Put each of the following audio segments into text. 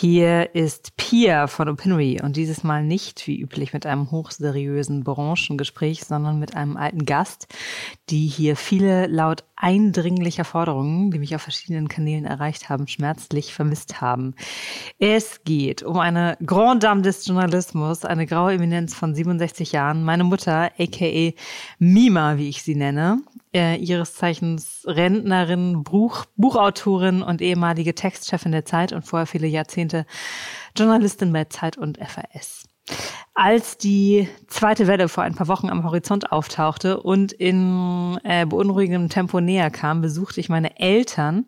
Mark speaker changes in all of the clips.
Speaker 1: Hier ist Pia von Opinory und dieses Mal nicht wie üblich mit einem hochseriösen Branchengespräch, sondern mit einem alten Gast, die hier viele laut eindringlicher Forderungen, die mich auf verschiedenen Kanälen erreicht haben, schmerzlich vermisst haben. Es geht um eine Grand Dame des Journalismus, eine graue Eminenz von 67 Jahren, meine Mutter, aka Mima, wie ich sie nenne, äh, ihres Zeichens Rentnerin, Buch, Buchautorin und ehemalige Textchefin der Zeit und vorher viele Jahrzehnte Journalistin bei Zeit und FAS. Als die zweite Welle vor ein paar Wochen am Horizont auftauchte und in äh, beunruhigendem Tempo näher kam, besuchte ich meine Eltern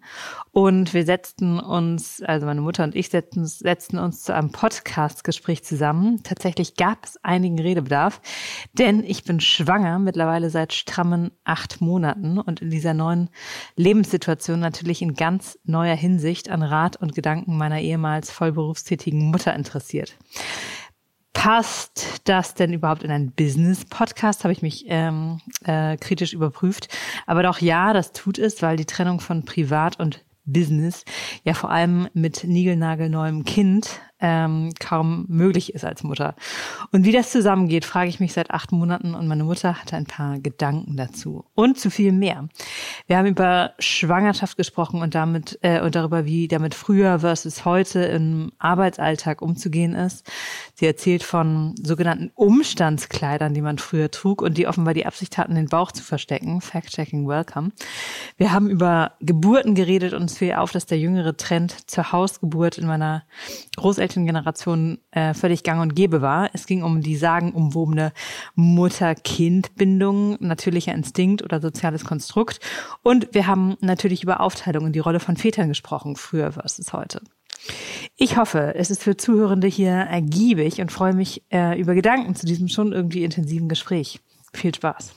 Speaker 1: und wir setzten uns, also meine Mutter und ich setzten, setzten uns zu einem Podcast-Gespräch zusammen. Tatsächlich gab es einigen Redebedarf, denn ich bin schwanger, mittlerweile seit strammen acht Monaten und in dieser neuen Lebenssituation natürlich in ganz neuer Hinsicht an Rat und Gedanken meiner ehemals vollberufstätigen Mutter interessiert. Passt das denn überhaupt in einen Business-Podcast? Habe ich mich ähm, äh, kritisch überprüft. Aber doch ja, das tut es, weil die Trennung von Privat und Business ja vor allem mit niegelnagelneuem Kind ähm, kaum möglich ist als Mutter. Und wie das zusammengeht, frage ich mich seit acht Monaten und meine Mutter hatte ein paar Gedanken dazu und zu viel mehr. Wir haben über Schwangerschaft gesprochen und damit äh, und darüber, wie damit früher versus heute im Arbeitsalltag umzugehen ist. Sie erzählt von sogenannten Umstandskleidern, die man früher trug und die offenbar die Absicht hatten, den Bauch zu verstecken. Fact-checking, welcome. Wir haben über Geburten geredet und es fiel auf, dass der jüngere Trend zur Hausgeburt in meiner Großeltern Generation äh, völlig gang und gäbe war. Es ging um die sagenumwobene Mutter-Kind-Bindung, natürlicher Instinkt oder soziales Konstrukt. Und wir haben natürlich über Aufteilung und die Rolle von Vätern gesprochen, früher versus heute. Ich hoffe, es ist für Zuhörende hier ergiebig und freue mich äh, über Gedanken zu diesem schon irgendwie intensiven Gespräch. Viel Spaß.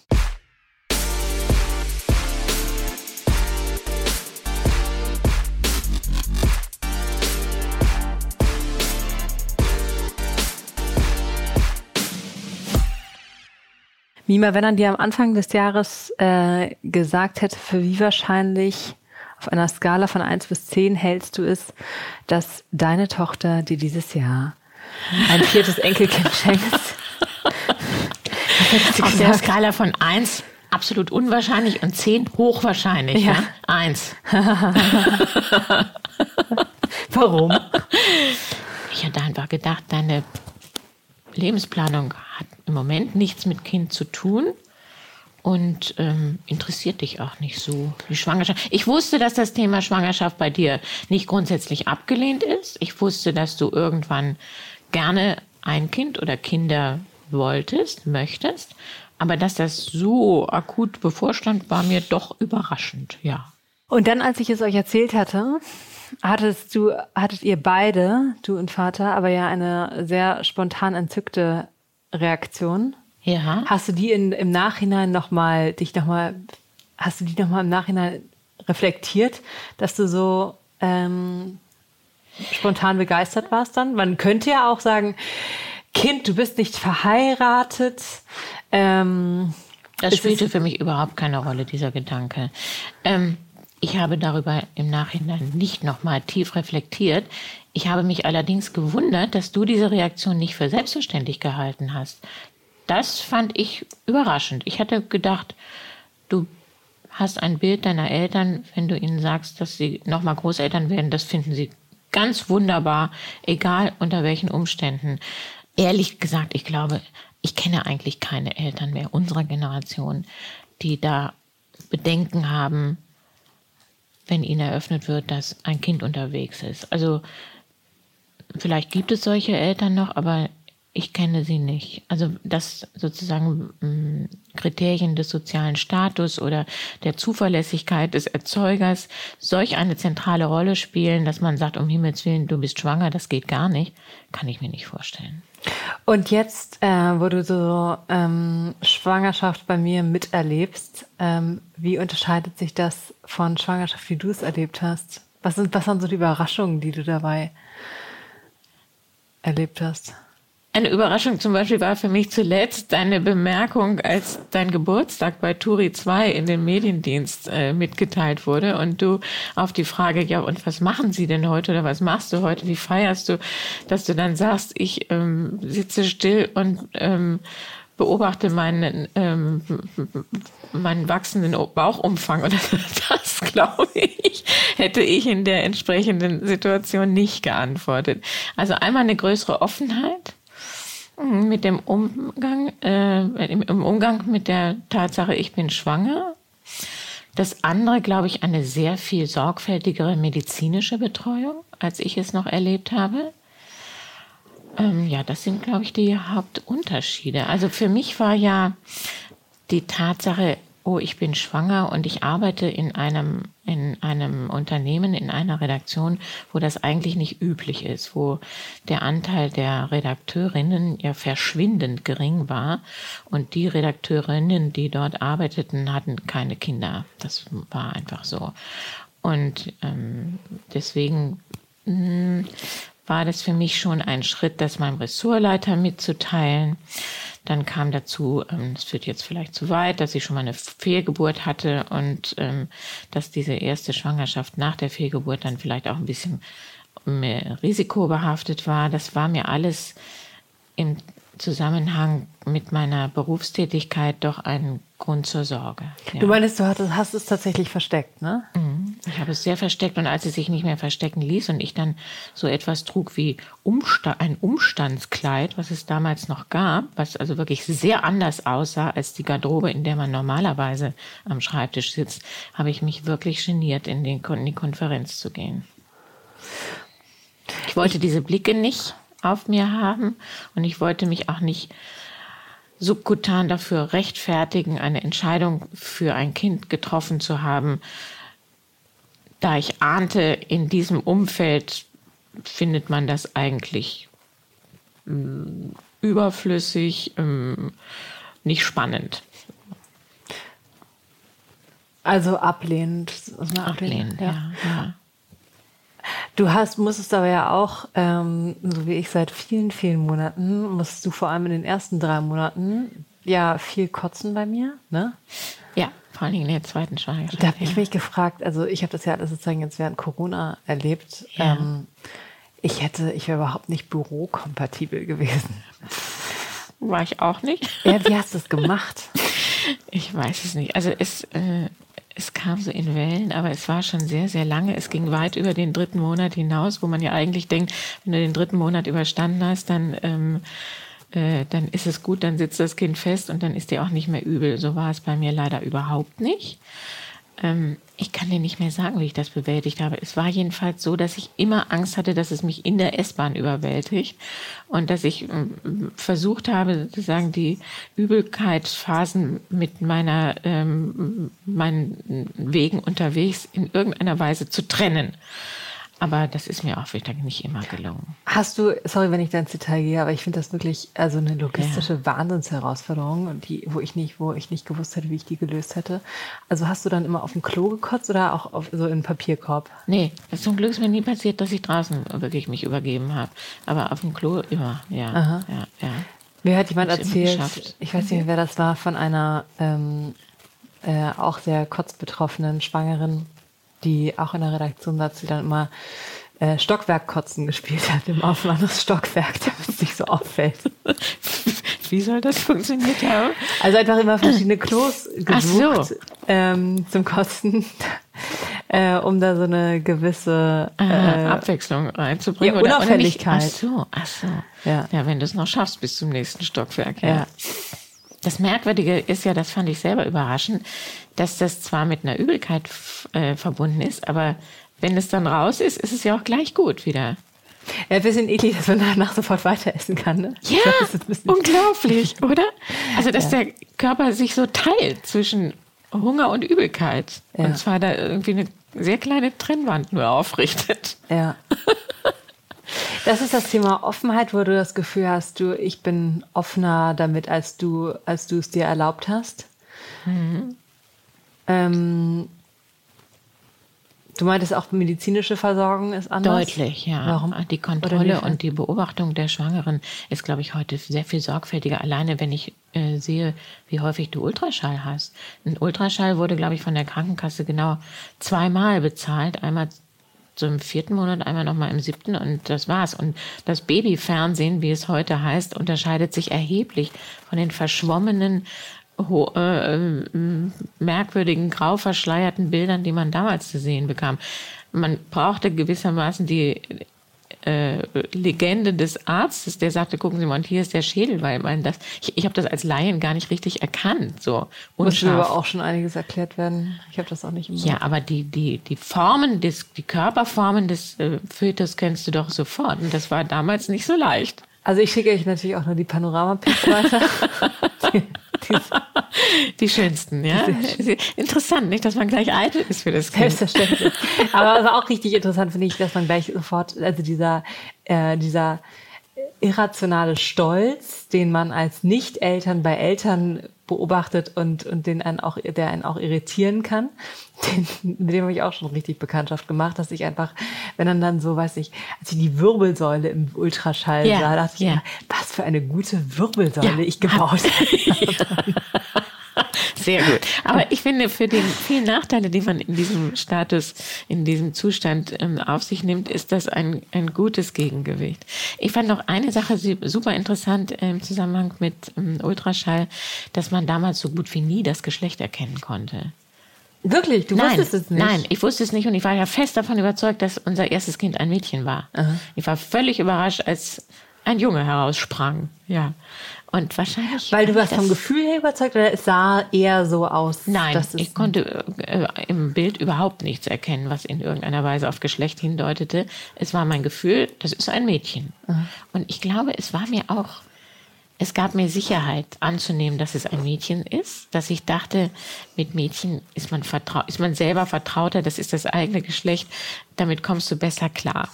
Speaker 1: Mima, wenn er dir am Anfang des Jahres äh, gesagt hätte, für wie wahrscheinlich auf einer Skala von eins bis zehn hältst du es, dass deine Tochter dir dieses Jahr ein viertes Enkelkind schenkt?
Speaker 2: auf der Skala von eins absolut unwahrscheinlich und zehn hochwahrscheinlich. Ja. ja? Eins.
Speaker 1: Warum?
Speaker 2: Ich hatte einfach gedacht, deine Lebensplanung hat im Moment nichts mit Kind zu tun und ähm, interessiert dich auch nicht so die Schwangerschaft. Ich wusste, dass das Thema Schwangerschaft bei dir nicht grundsätzlich abgelehnt ist. Ich wusste, dass du irgendwann gerne ein Kind oder Kinder wolltest, möchtest. Aber dass das so akut bevorstand, war mir doch überraschend, ja.
Speaker 1: Und dann, als ich es euch erzählt hatte, hattest du, hattet ihr beide, du und Vater, aber ja eine sehr spontan entzückte Reaktion.
Speaker 2: Ja.
Speaker 1: Hast du die in, im Nachhinein nochmal, dich nochmal, hast du die nochmal im Nachhinein reflektiert, dass du so ähm, spontan begeistert warst dann? Man könnte ja auch sagen, Kind, du bist nicht verheiratet. Ähm,
Speaker 2: das spielte für mich überhaupt keine Rolle, dieser Gedanke. Ähm, ich habe darüber im Nachhinein nicht nochmal tief reflektiert. Ich habe mich allerdings gewundert, dass du diese Reaktion nicht für selbstverständlich gehalten hast. Das fand ich überraschend. Ich hatte gedacht, du hast ein Bild deiner Eltern, wenn du ihnen sagst, dass sie nochmal Großeltern werden, das finden sie ganz wunderbar, egal unter welchen Umständen. Ehrlich gesagt, ich glaube, ich kenne eigentlich keine Eltern mehr unserer Generation, die da Bedenken haben, wenn ihnen eröffnet wird, dass ein Kind unterwegs ist. Also vielleicht gibt es solche Eltern noch, aber ich kenne sie nicht. Also dass sozusagen mm, Kriterien des sozialen Status oder der Zuverlässigkeit des Erzeugers solch eine zentrale Rolle spielen, dass man sagt, um Himmels Willen, du bist schwanger, das geht gar nicht, kann ich mir nicht vorstellen.
Speaker 1: Und jetzt, äh, wo du so ähm, Schwangerschaft bei mir miterlebst, ähm, wie unterscheidet sich das von Schwangerschaft, wie du es erlebt hast? Was sind, was sind so die Überraschungen, die du dabei erlebt hast?
Speaker 2: Eine Überraschung zum Beispiel war für mich zuletzt deine Bemerkung, als dein Geburtstag bei Turi 2 in den Mediendienst äh, mitgeteilt wurde und du auf die Frage, ja, und was machen Sie denn heute oder was machst du heute, wie feierst du, dass du dann sagst, ich ähm, sitze still und ähm, beobachte meinen, ähm, meinen wachsenden Bauchumfang oder das glaube ich, hätte ich in der entsprechenden Situation nicht geantwortet. Also einmal eine größere Offenheit hm, mit dem Umgang, äh, im, im Umgang mit der Tatsache, ich bin schwanger. Das andere, glaube ich, eine sehr viel sorgfältigere medizinische Betreuung, als ich es noch erlebt habe. Ähm, ja, das sind, glaube ich, die Hauptunterschiede. Also für mich war ja die Tatsache, oh, ich bin schwanger und ich arbeite in einem, in einem Unternehmen, in einer Redaktion, wo das eigentlich nicht üblich ist, wo der Anteil der Redakteurinnen ja verschwindend gering war und die Redakteurinnen, die dort arbeiteten, hatten keine Kinder. Das war einfach so. Und ähm, deswegen hm, war das für mich schon ein Schritt, das meinem Ressortleiter mitzuteilen. Dann kam dazu, es ähm, führt jetzt vielleicht zu weit, dass ich schon mal eine Fehlgeburt hatte und ähm, dass diese erste Schwangerschaft nach der Fehlgeburt dann vielleicht auch ein bisschen mehr risikobehaftet war. Das war mir alles im Zusammenhang mit meiner Berufstätigkeit doch ein Grund zur Sorge.
Speaker 1: Ja. Du meinst, du hast, es tatsächlich versteckt, ne?
Speaker 2: Mhm. Ich habe es sehr versteckt und als es sich nicht mehr verstecken ließ und ich dann so etwas trug wie Umsta ein Umstandskleid, was es damals noch gab, was also wirklich sehr anders aussah als die Garderobe, in der man normalerweise am Schreibtisch sitzt, habe ich mich wirklich geniert, in, den, in die Konferenz zu gehen. Ich wollte diese Blicke nicht auf mir haben und ich wollte mich auch nicht subkutan dafür rechtfertigen, eine Entscheidung für ein Kind getroffen zu haben, da ich ahnte, in diesem Umfeld findet man das eigentlich mm, überflüssig, ähm, nicht spannend.
Speaker 1: Also ablehnend.
Speaker 2: Ablehnend, ablehnend ja. ja. ja.
Speaker 1: Du hast, musstest aber ja auch, ähm, so wie ich seit vielen, vielen Monaten, musst du vor allem in den ersten drei Monaten ja viel kotzen bei mir, ne?
Speaker 2: Ja, vor allen Dingen in der zweiten Schwangerschaft.
Speaker 1: Da habe ich mich gefragt, also ich habe das ja alles sozusagen jetzt während Corona erlebt. Ja. Ähm, ich hätte, ich wäre überhaupt nicht bürokompatibel gewesen.
Speaker 2: War ich auch nicht.
Speaker 1: Ja, wie hast du es gemacht?
Speaker 2: Ich weiß es nicht. Also es, äh, es kam so in Wellen, aber es war schon sehr, sehr lange. Es ging weit über den dritten Monat hinaus, wo man ja eigentlich denkt, wenn du den dritten Monat überstanden hast, dann, ähm, äh, dann ist es gut, dann sitzt das Kind fest und dann ist dir auch nicht mehr übel. So war es bei mir leider überhaupt nicht. Ähm, ich kann dir nicht mehr sagen, wie ich das bewältigt habe. Es war jedenfalls so, dass ich immer Angst hatte, dass es mich in der S-Bahn überwältigt und dass ich ähm, versucht habe, sozusagen die Übelkeitsphasen mit meiner ähm, meinen Wegen unterwegs in irgendeiner Weise zu trennen. Aber das ist mir auch wieder nicht immer gelungen.
Speaker 1: Hast du, sorry, wenn ich da ins Detail gehe, aber ich finde das wirklich also eine logistische ja. Wahnsinnsherausforderung die, wo ich nicht, wo ich nicht gewusst hätte, wie ich die gelöst hätte. Also hast du dann immer auf dem Klo gekotzt oder auch auf, so im Papierkorb?
Speaker 2: Nee, zum Glück ist mir nie passiert, dass ich draußen wirklich mich übergeben habe. Aber auf dem Klo immer, ja. Aha. ja, ja.
Speaker 1: Mir hat jemand erzählt, ich weiß nicht, wer das war, von einer ähm, äh, auch sehr kotzbetroffenen Schwangeren, die auch in der Redaktion saß, die dann immer äh, Stockwerkkotzen gespielt hat im Aufwandes Stockwerk, damit es nicht so auffällt.
Speaker 2: Wie soll das funktioniert haben?
Speaker 1: Also einfach immer verschiedene Klos gesucht so. ähm, zum Kosten, äh, um da so eine gewisse
Speaker 2: äh, Abwechslung reinzubringen.
Speaker 1: Ja, Unauffälligkeit.
Speaker 2: Ach so, ach so. Ja, ja wenn du es noch schaffst bis zum nächsten Stockwerk. ja. ja. Das Merkwürdige ist ja, das fand ich selber überraschend, dass das zwar mit einer Übelkeit äh, verbunden ist, aber wenn es dann raus ist, ist es ja auch gleich gut wieder.
Speaker 1: Ja, ein bisschen eklig, dass man danach sofort weiter essen kann. Ne?
Speaker 2: Ja, unglaublich, oder? Also, dass ja. der Körper sich so teilt zwischen Hunger und Übelkeit. Ja. Und zwar da irgendwie eine sehr kleine Trennwand nur aufrichtet.
Speaker 1: Ja. Das ist das Thema Offenheit, wo du das Gefühl hast, du, ich bin offener damit, als du, als du es dir erlaubt hast. Mhm. Ähm, Du meintest auch medizinische Versorgung ist anders?
Speaker 2: Deutlich, ja.
Speaker 1: Warum?
Speaker 2: Die Kontrolle und die Beobachtung der Schwangeren ist, glaube ich, heute sehr viel sorgfältiger. Alleine, wenn ich äh, sehe, wie häufig du Ultraschall hast. Ein Ultraschall wurde, glaube ich, von der Krankenkasse genau zweimal bezahlt. Einmal zum vierten Monat, einmal nochmal im siebten und das war's. Und das Babyfernsehen, wie es heute heißt, unterscheidet sich erheblich von den verschwommenen äh, merkwürdigen, grau verschleierten Bildern, die man damals zu sehen bekam. Man brauchte gewissermaßen die äh, Legende des Arztes, der sagte, gucken Sie mal, und hier ist der Schädel, weil man das, ich, ich habe das als Laien gar nicht richtig erkannt. So
Speaker 1: muss aber auch schon einiges erklärt werden. Ich habe das auch nicht
Speaker 2: im Ja, aber die die die Formen des die Körperformen des äh, Fötus kennst du doch sofort und das war damals nicht so leicht.
Speaker 1: Also ich schicke euch natürlich auch nur die Panorama-Pics weiter.
Speaker 2: die, die, die, schönsten, ja. interessant, nicht, dass man gleich eitel ist für das
Speaker 1: Kind. Selbstverständlich. Aber also auch richtig interessant finde ich, dass man gleich sofort, also dieser, äh, dieser irrationale Stolz, den man als Nicht-Eltern bei Eltern beobachtet und, und den einen auch, der einen auch irritieren kann. Den, mit dem habe ich auch schon richtig Bekanntschaft gemacht, dass ich einfach, wenn dann dann so, weiß ich, als ich die Wirbelsäule im Ultraschall yeah, sah, dachte yeah. ich, was für eine gute Wirbelsäule ja. ich gebaut habe.
Speaker 2: Sehr gut. Aber ich finde, für die vielen Nachteile, die man in diesem Status, in diesem Zustand ähm, auf sich nimmt, ist das ein, ein gutes Gegengewicht. Ich fand noch eine Sache super interessant im Zusammenhang mit ähm, Ultraschall, dass man damals so gut wie nie das Geschlecht erkennen konnte.
Speaker 1: Wirklich? Du
Speaker 2: nein,
Speaker 1: wusstest es nicht?
Speaker 2: Nein, ich wusste es nicht und ich war ja fest davon überzeugt, dass unser erstes Kind ein Mädchen war. Aha. Ich war völlig überrascht, als ein Junge heraussprang. Ja. Und wahrscheinlich.
Speaker 1: Weil du warst vom Gefühl her überzeugt oder es sah eher so aus?
Speaker 2: Nein, ich konnte äh, im Bild überhaupt nichts erkennen, was in irgendeiner Weise auf Geschlecht hindeutete. Es war mein Gefühl, das ist ein Mädchen. Mhm. Und ich glaube, es war mir auch, es gab mir Sicherheit anzunehmen, dass es ein Mädchen ist, dass ich dachte, mit Mädchen ist man vertraut, ist man selber vertrauter, das ist das eigene Geschlecht, damit kommst du besser klar.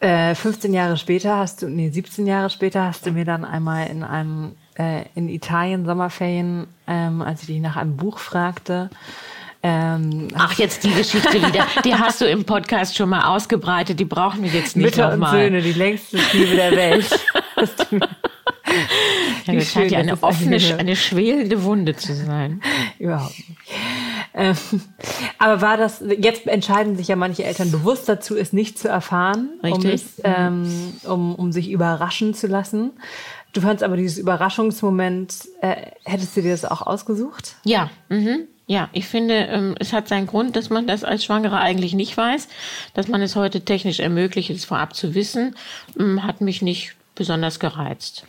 Speaker 1: 15 äh, Jahre später hast du, nee, 17 Jahre später hast du mir dann einmal in einem, äh, in Italien Sommerferien, ähm, als ich dich nach einem Buch fragte,
Speaker 2: ähm, Ach, jetzt die Geschichte wieder. Die hast du im Podcast schon mal ausgebreitet. Die brauchen wir jetzt nicht
Speaker 1: nochmal. Mütter und Söhne, die längste Liebe der Welt.
Speaker 2: ja, das scheint ja eine offene, eine schwelende Wunde zu sein.
Speaker 1: Überhaupt nicht. Ähm, aber war das, jetzt entscheiden sich ja manche Eltern bewusst dazu, es nicht zu erfahren, um, es, ähm, um, um sich überraschen zu lassen. Du fandst aber dieses Überraschungsmoment, äh, hättest du dir das auch ausgesucht?
Speaker 2: Ja, mhm. Ja, ich finde, ähm, es hat seinen Grund, dass man das als Schwangere eigentlich nicht weiß. Dass man es heute technisch ermöglicht, es vorab zu wissen, ähm, hat mich nicht besonders gereizt.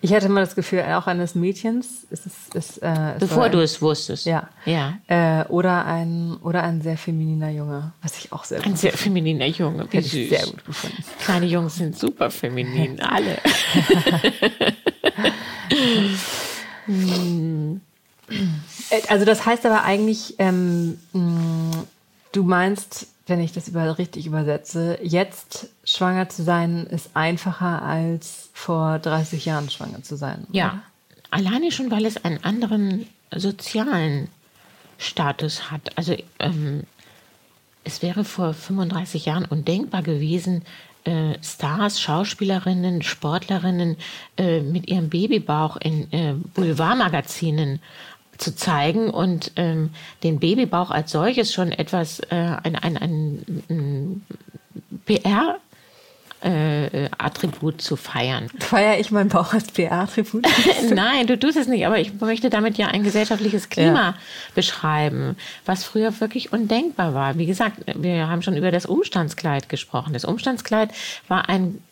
Speaker 1: Ich hatte mal das Gefühl, auch eines Mädchens. Ist es, ist, äh,
Speaker 2: Bevor ein, du es wusstest.
Speaker 1: Ja.
Speaker 2: ja.
Speaker 1: Äh, oder, ein, oder ein sehr femininer Junge, was ich auch sehr
Speaker 2: Ein sehr femininer Junge,
Speaker 1: wie Hätte süß. Ich sehr gut gefunden.
Speaker 2: Kleine Jungs sind super feminin, alle.
Speaker 1: Äh, also das heißt aber eigentlich, ähm, du meinst, wenn ich das über, richtig übersetze, jetzt schwanger zu sein ist einfacher als vor 30 Jahren schwanger zu sein.
Speaker 2: Ja, oder? alleine schon, weil es einen anderen sozialen Status hat. Also ähm, es wäre vor 35 Jahren undenkbar gewesen, äh, Stars, Schauspielerinnen, Sportlerinnen äh, mit ihrem Babybauch in äh, Boulevardmagazinen zu zeigen und ähm, den Babybauch als solches schon etwas, äh, ein, ein, ein, ein PR äh, Attribut zu feiern.
Speaker 1: Feiere ich meinen Bauch als PR-Attribut?
Speaker 2: Nein, du tust es nicht, aber ich möchte damit ja ein gesellschaftliches Klima ja. beschreiben, was früher wirklich undenkbar war. Wie gesagt, wir haben schon über das Umstandskleid gesprochen. Das Umstandskleid war ein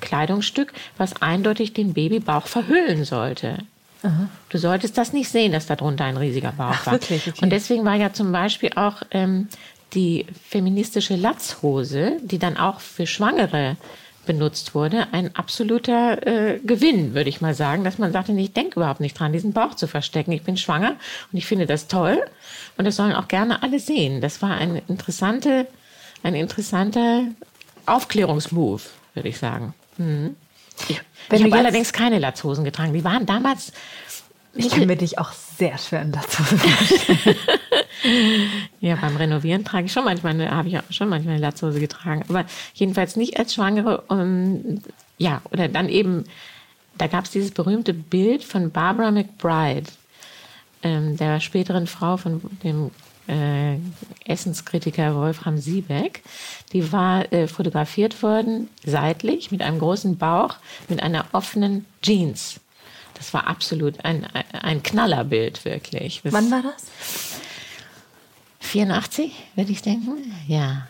Speaker 2: Kleidungsstück, was eindeutig den Babybauch verhüllen sollte. Aha. Du solltest das nicht sehen, dass darunter ein riesiger Bauch Ach, war. Wirklich? Okay. Und deswegen war ja zum Beispiel auch ähm, die feministische Latzhose, die dann auch für Schwangere benutzt wurde, ein absoluter äh, Gewinn, würde ich mal sagen, dass man sagte, ich denke überhaupt nicht dran, diesen Bauch zu verstecken. Ich bin schwanger und ich finde das toll und das sollen auch gerne alle sehen. Das war ein interessante, ein interessanter Aufklärungsmove, würde ich sagen. Mhm. Ich, ich habe allerdings keine Latzhosen getragen. Die waren damals.
Speaker 1: Ich kann mir dich auch sehr schwer in Latzhosen vorstellen.
Speaker 2: Ja, beim Renovieren trage ich schon manchmal, eine, habe ich auch schon manchmal eine Latzhose getragen, aber jedenfalls nicht als Schwangere. Und, ja, oder dann eben, da gab es dieses berühmte Bild von Barbara McBride, ähm, der späteren Frau von dem äh, Essenskritiker Wolfram Siebeck. Die war äh, fotografiert worden, seitlich, mit einem großen Bauch, mit einer offenen Jeans. Das war absolut ein, ein Knallerbild, wirklich. Das
Speaker 1: Wann war das?
Speaker 2: 84, würde ich denken. Ja.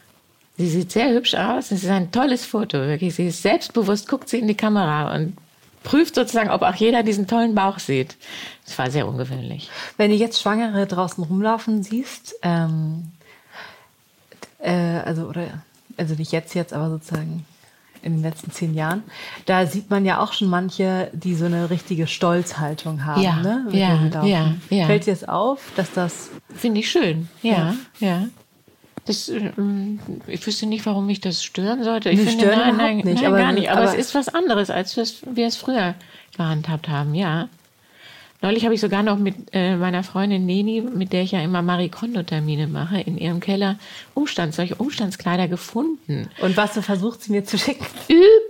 Speaker 2: Sie sieht sehr hübsch aus. Es ist ein tolles Foto, wirklich. Sie ist selbstbewusst, guckt sie in die Kamera und prüft sozusagen, ob auch jeder diesen tollen Bauch sieht. Das war sehr ungewöhnlich.
Speaker 1: Wenn du jetzt Schwangere draußen rumlaufen siehst, ähm, äh, also oder also nicht jetzt jetzt, aber sozusagen in den letzten zehn Jahren, da sieht man ja auch schon manche, die so eine richtige Stolzhaltung haben.
Speaker 2: Ja,
Speaker 1: ne? Mit
Speaker 2: ja, ja, ja.
Speaker 1: Fällt dir das auf, dass das
Speaker 2: Finde ich schön. Ja, ja. Das, ähm, ich wüsste nicht, warum mich das stören sollte. Ich
Speaker 1: Nee,
Speaker 2: finde,
Speaker 1: stören
Speaker 2: nein, nein,
Speaker 1: nicht,
Speaker 2: nein,
Speaker 1: aber-
Speaker 2: gar nicht. Aber,
Speaker 1: aber-
Speaker 2: es ist was anderes, als wir es früher gehandhabt haben, ja. Neulich habe ich sogar noch mit äh, meiner Freundin Neni, mit der ich ja immer Marie Kondo-Termine mache, in ihrem Keller Umstand, solche Umstandskleider gefunden.
Speaker 1: und was du versucht sie mir zu schicken.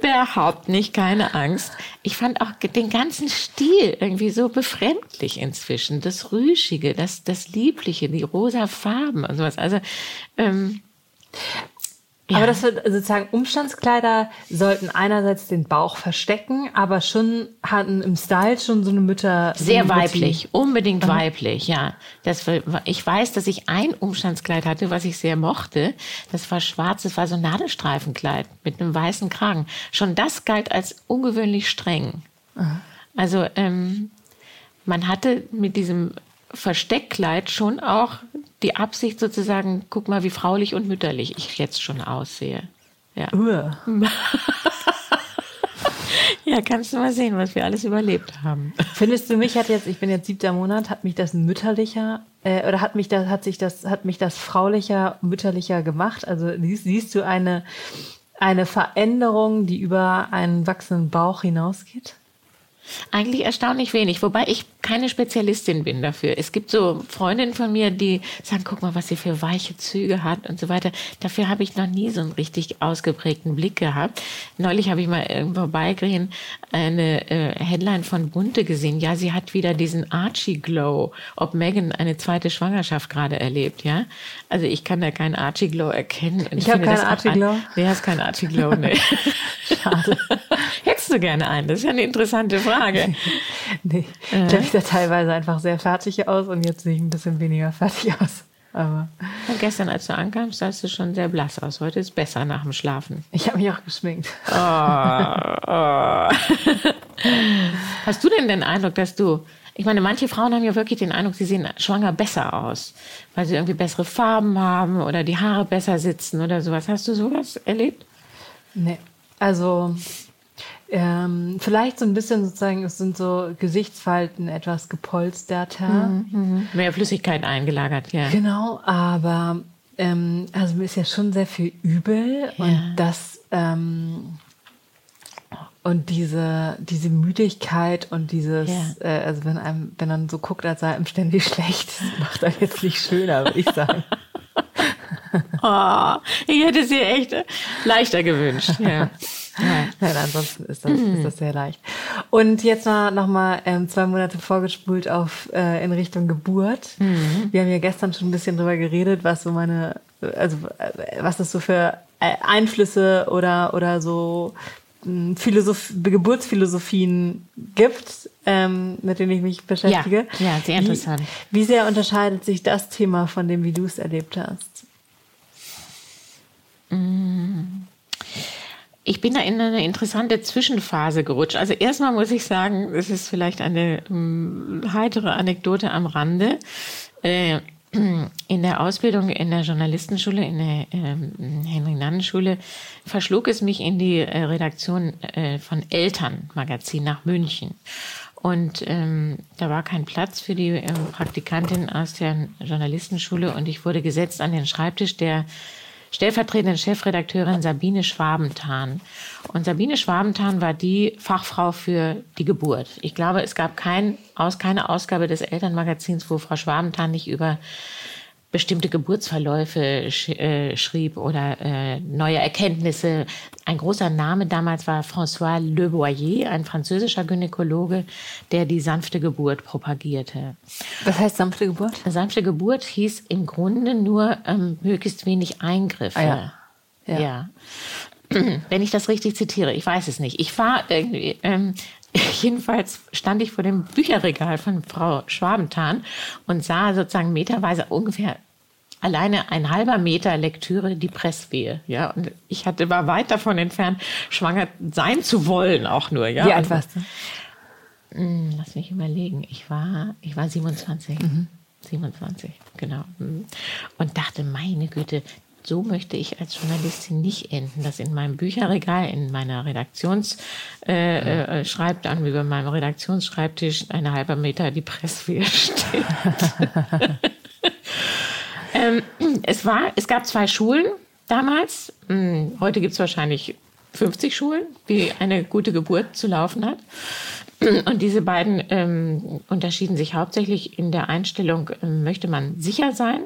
Speaker 2: Überhaupt nicht, keine Angst. Ich fand auch den ganzen Stil irgendwie so befremdlich inzwischen. Das Rüschige, das, das Liebliche, die rosa Farben und sowas. Also, ähm, ja.
Speaker 1: Aber das wird sozusagen Umstandskleider sollten einerseits den Bauch verstecken, aber schon hatten im Style schon so eine Mütter
Speaker 2: sehr weiblich, unbedingt weiblich, ja. Das, ich weiß, dass ich ein Umstandskleid hatte, was ich sehr mochte. Das war schwarz, das war so ein Nadelstreifenkleid mit einem weißen Kragen. Schon das galt als ungewöhnlich streng. Also ähm, man hatte mit diesem Versteckkleid schon auch die Absicht sozusagen, guck mal, wie fraulich und mütterlich ich jetzt schon aussehe. Ja. Ja, kannst du mal sehen, was wir alles überlebt haben.
Speaker 1: Findest du mich hat jetzt, ich bin jetzt siebter Monat, hat mich das mütterlicher äh, oder hat mich das, hat sich das, hat mich das fraulicher, mütterlicher gemacht? Also siehst, siehst du eine, eine Veränderung, die über einen wachsenden Bauch hinausgeht?
Speaker 2: Eigentlich erstaunlich wenig, wobei ich keine Spezialistin bin dafür. Es gibt so Freundinnen von mir, die sagen, guck mal, was sie für weiche Züge hat und so weiter. Dafür habe ich noch nie so einen richtig ausgeprägten Blick gehabt. Neulich habe ich mal irgendwo vorbeigehen eine äh, Headline von Bunte gesehen. Ja, sie hat wieder diesen Archie Glow, ob Megan eine zweite Schwangerschaft gerade erlebt, ja? Also ich kann da keinen Archie Glow erkennen. Und
Speaker 1: Ich habe keinen
Speaker 2: auch
Speaker 1: Archie
Speaker 2: ein-
Speaker 1: Glow.
Speaker 2: Nee, hast keinen Archie Glow, nee.
Speaker 1: Schade.
Speaker 2: Hättest du gerne einen? Das ist ja eine interessante Frage.
Speaker 1: nee,
Speaker 2: Äh.
Speaker 1: Da teilweise einfach sehr fertig aus und jetzt sehe ich ein bisschen weniger fertig aus. Aber
Speaker 2: Und gestern, als du ankamst, sahst du schon sehr blass aus. Heute ist besser nach dem Schlafen.
Speaker 1: ich habe mich auch geschminkt.
Speaker 2: Hast du denn den Eindruck, dass du, ich meine, manche Frauen haben ja wirklich den Eindruck, sie sehen schwanger besser aus, weil sie irgendwie bessere Farben haben oder die Haare besser sitzen oder sowas. Hast du sowas erlebt?
Speaker 1: Nee, also ähm, vielleicht so ein bisschen sozusagen, es sind so Gesichtsfalten etwas gepolsterter.
Speaker 2: Mehr Flüssigkeit eingelagert, ja.
Speaker 1: Genau, aber ähm, also mir ist ja schon sehr viel übel
Speaker 2: Ja.
Speaker 1: und das ähm, und diese diese Müdigkeit und dieses
Speaker 2: Ja.
Speaker 1: äh, also wenn einem wenn man so guckt, als sei einem ständig schlecht, das macht einen jetzt nicht schöner, würde ich sagen.
Speaker 2: Oh, ich hätte sie echt leichter gewünscht. Ja. Ja.
Speaker 1: Nein, ansonsten ist das, ist das sehr leicht. Und jetzt mal nochmal ähm, zwei Monate vorgespult auf äh, in Richtung Geburt. Wir haben ja gestern schon ein bisschen drüber geredet, was so meine, also äh, was es so für äh, Einflüsse oder oder so mh, Philosoph Geburtsphilosophien gibt, ähm, mit denen ich mich beschäftige.
Speaker 2: ja, sehr interessant.
Speaker 1: Wie, wie sehr unterscheidet sich das Thema von dem, wie du es erlebt hast?
Speaker 2: Ich bin da in eine interessante Zwischenphase gerutscht. Also erstmal muss ich sagen, es ist vielleicht eine ähm, heitere Anekdote am Rande. Äh, in der Ausbildung in der Journalistenschule, in der ähm, Henry-Nannen-Schule, verschlug es mich in die äh, Redaktion äh, von Elternmagazin nach München. Und ähm, da war kein Platz für die ähm, Praktikantin aus der Journalistenschule und ich wurde gesetzt an den Schreibtisch der stellvertretenden Chefredakteurin Sabine Schwabentan. Und Sabine Schwabentan war die Fachfrau für die Geburt. Ich glaube, es gab kein, aus, keine Ausgabe des Elternmagazins, wo Frau Schwabentan nicht über bestimmte Geburtsverläufe sch äh, schrieb oder äh, neue Erkenntnisse. Ein großer Name damals war François Le Boyer, ein französischer Gynäkologe, der die sanfte Geburt propagierte.
Speaker 1: Was heißt sanfte Geburt?
Speaker 2: Sanfte Geburt hieß im Grunde nur ähm, möglichst wenig Eingriffe.
Speaker 1: Ah, ja.
Speaker 2: ja. ja. Wenn ich das richtig zitiere, ich weiß es nicht. Ich war irgendwie, ähm, jedenfalls stand ich vor dem Bücherregal von Frau Schwabenthal und sah sozusagen meterweise ungefähr alleine ein halber Meter Lektüre die Presswehe. Ja, und ich hatte war weit davon entfernt, schwanger sein zu wollen, auch nur. Ja,
Speaker 1: Wie alt warst du?
Speaker 2: Hm, lass mich überlegen. Ich war, ich war 27. Mhm. 27, genau. Und dachte, meine Güte, so möchte ich als Journalistin nicht enden, dass in meinem Bücherregal, in meiner Redaktions äh, äh, über meinem Redaktionsschreibtisch eine halber Meter die Presswehe steht. Ähm, es, war, es gab zwei Schulen damals. Hm, heute gibt es wahrscheinlich 50 Schulen, wie eine gute Geburt zu laufen hat. Und diese beiden ähm, unterschieden sich hauptsächlich in der Einstellung, ähm, möchte man sicher sein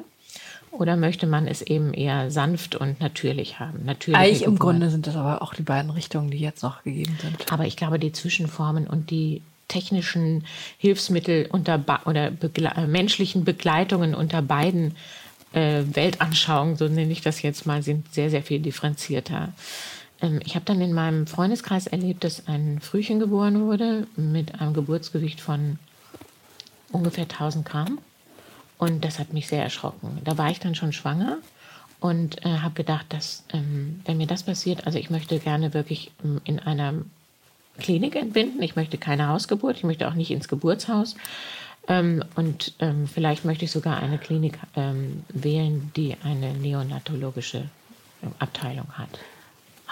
Speaker 2: oder möchte man es eben eher sanft und natürlich haben?
Speaker 1: Natürlich. Eigentlich im Grunde sind das aber auch die beiden Richtungen, die jetzt noch gegeben sind.
Speaker 2: Aber ich glaube, die Zwischenformen und die technischen Hilfsmittel unter oder begle menschlichen Begleitungen unter beiden äh, Weltanschauungen, so nenne ich das jetzt mal, sind sehr, sehr viel differenzierter. Ähm, ich habe dann in meinem Freundeskreis erlebt, dass ein Frühchen geboren wurde mit einem Geburtsgewicht von ungefähr 1000 Gramm. Und das hat mich sehr erschrocken. Da war ich dann schon schwanger und äh, habe gedacht, dass ähm, wenn mir das passiert, also ich möchte gerne wirklich ähm, in einer Klinik entbinden. Ich möchte keine Hausgeburt, ich möchte auch nicht ins Geburtshaus. Ähm, und ähm, vielleicht möchte ich sogar eine Klinik ähm, wählen, die eine neonatologische ähm, Abteilung hat.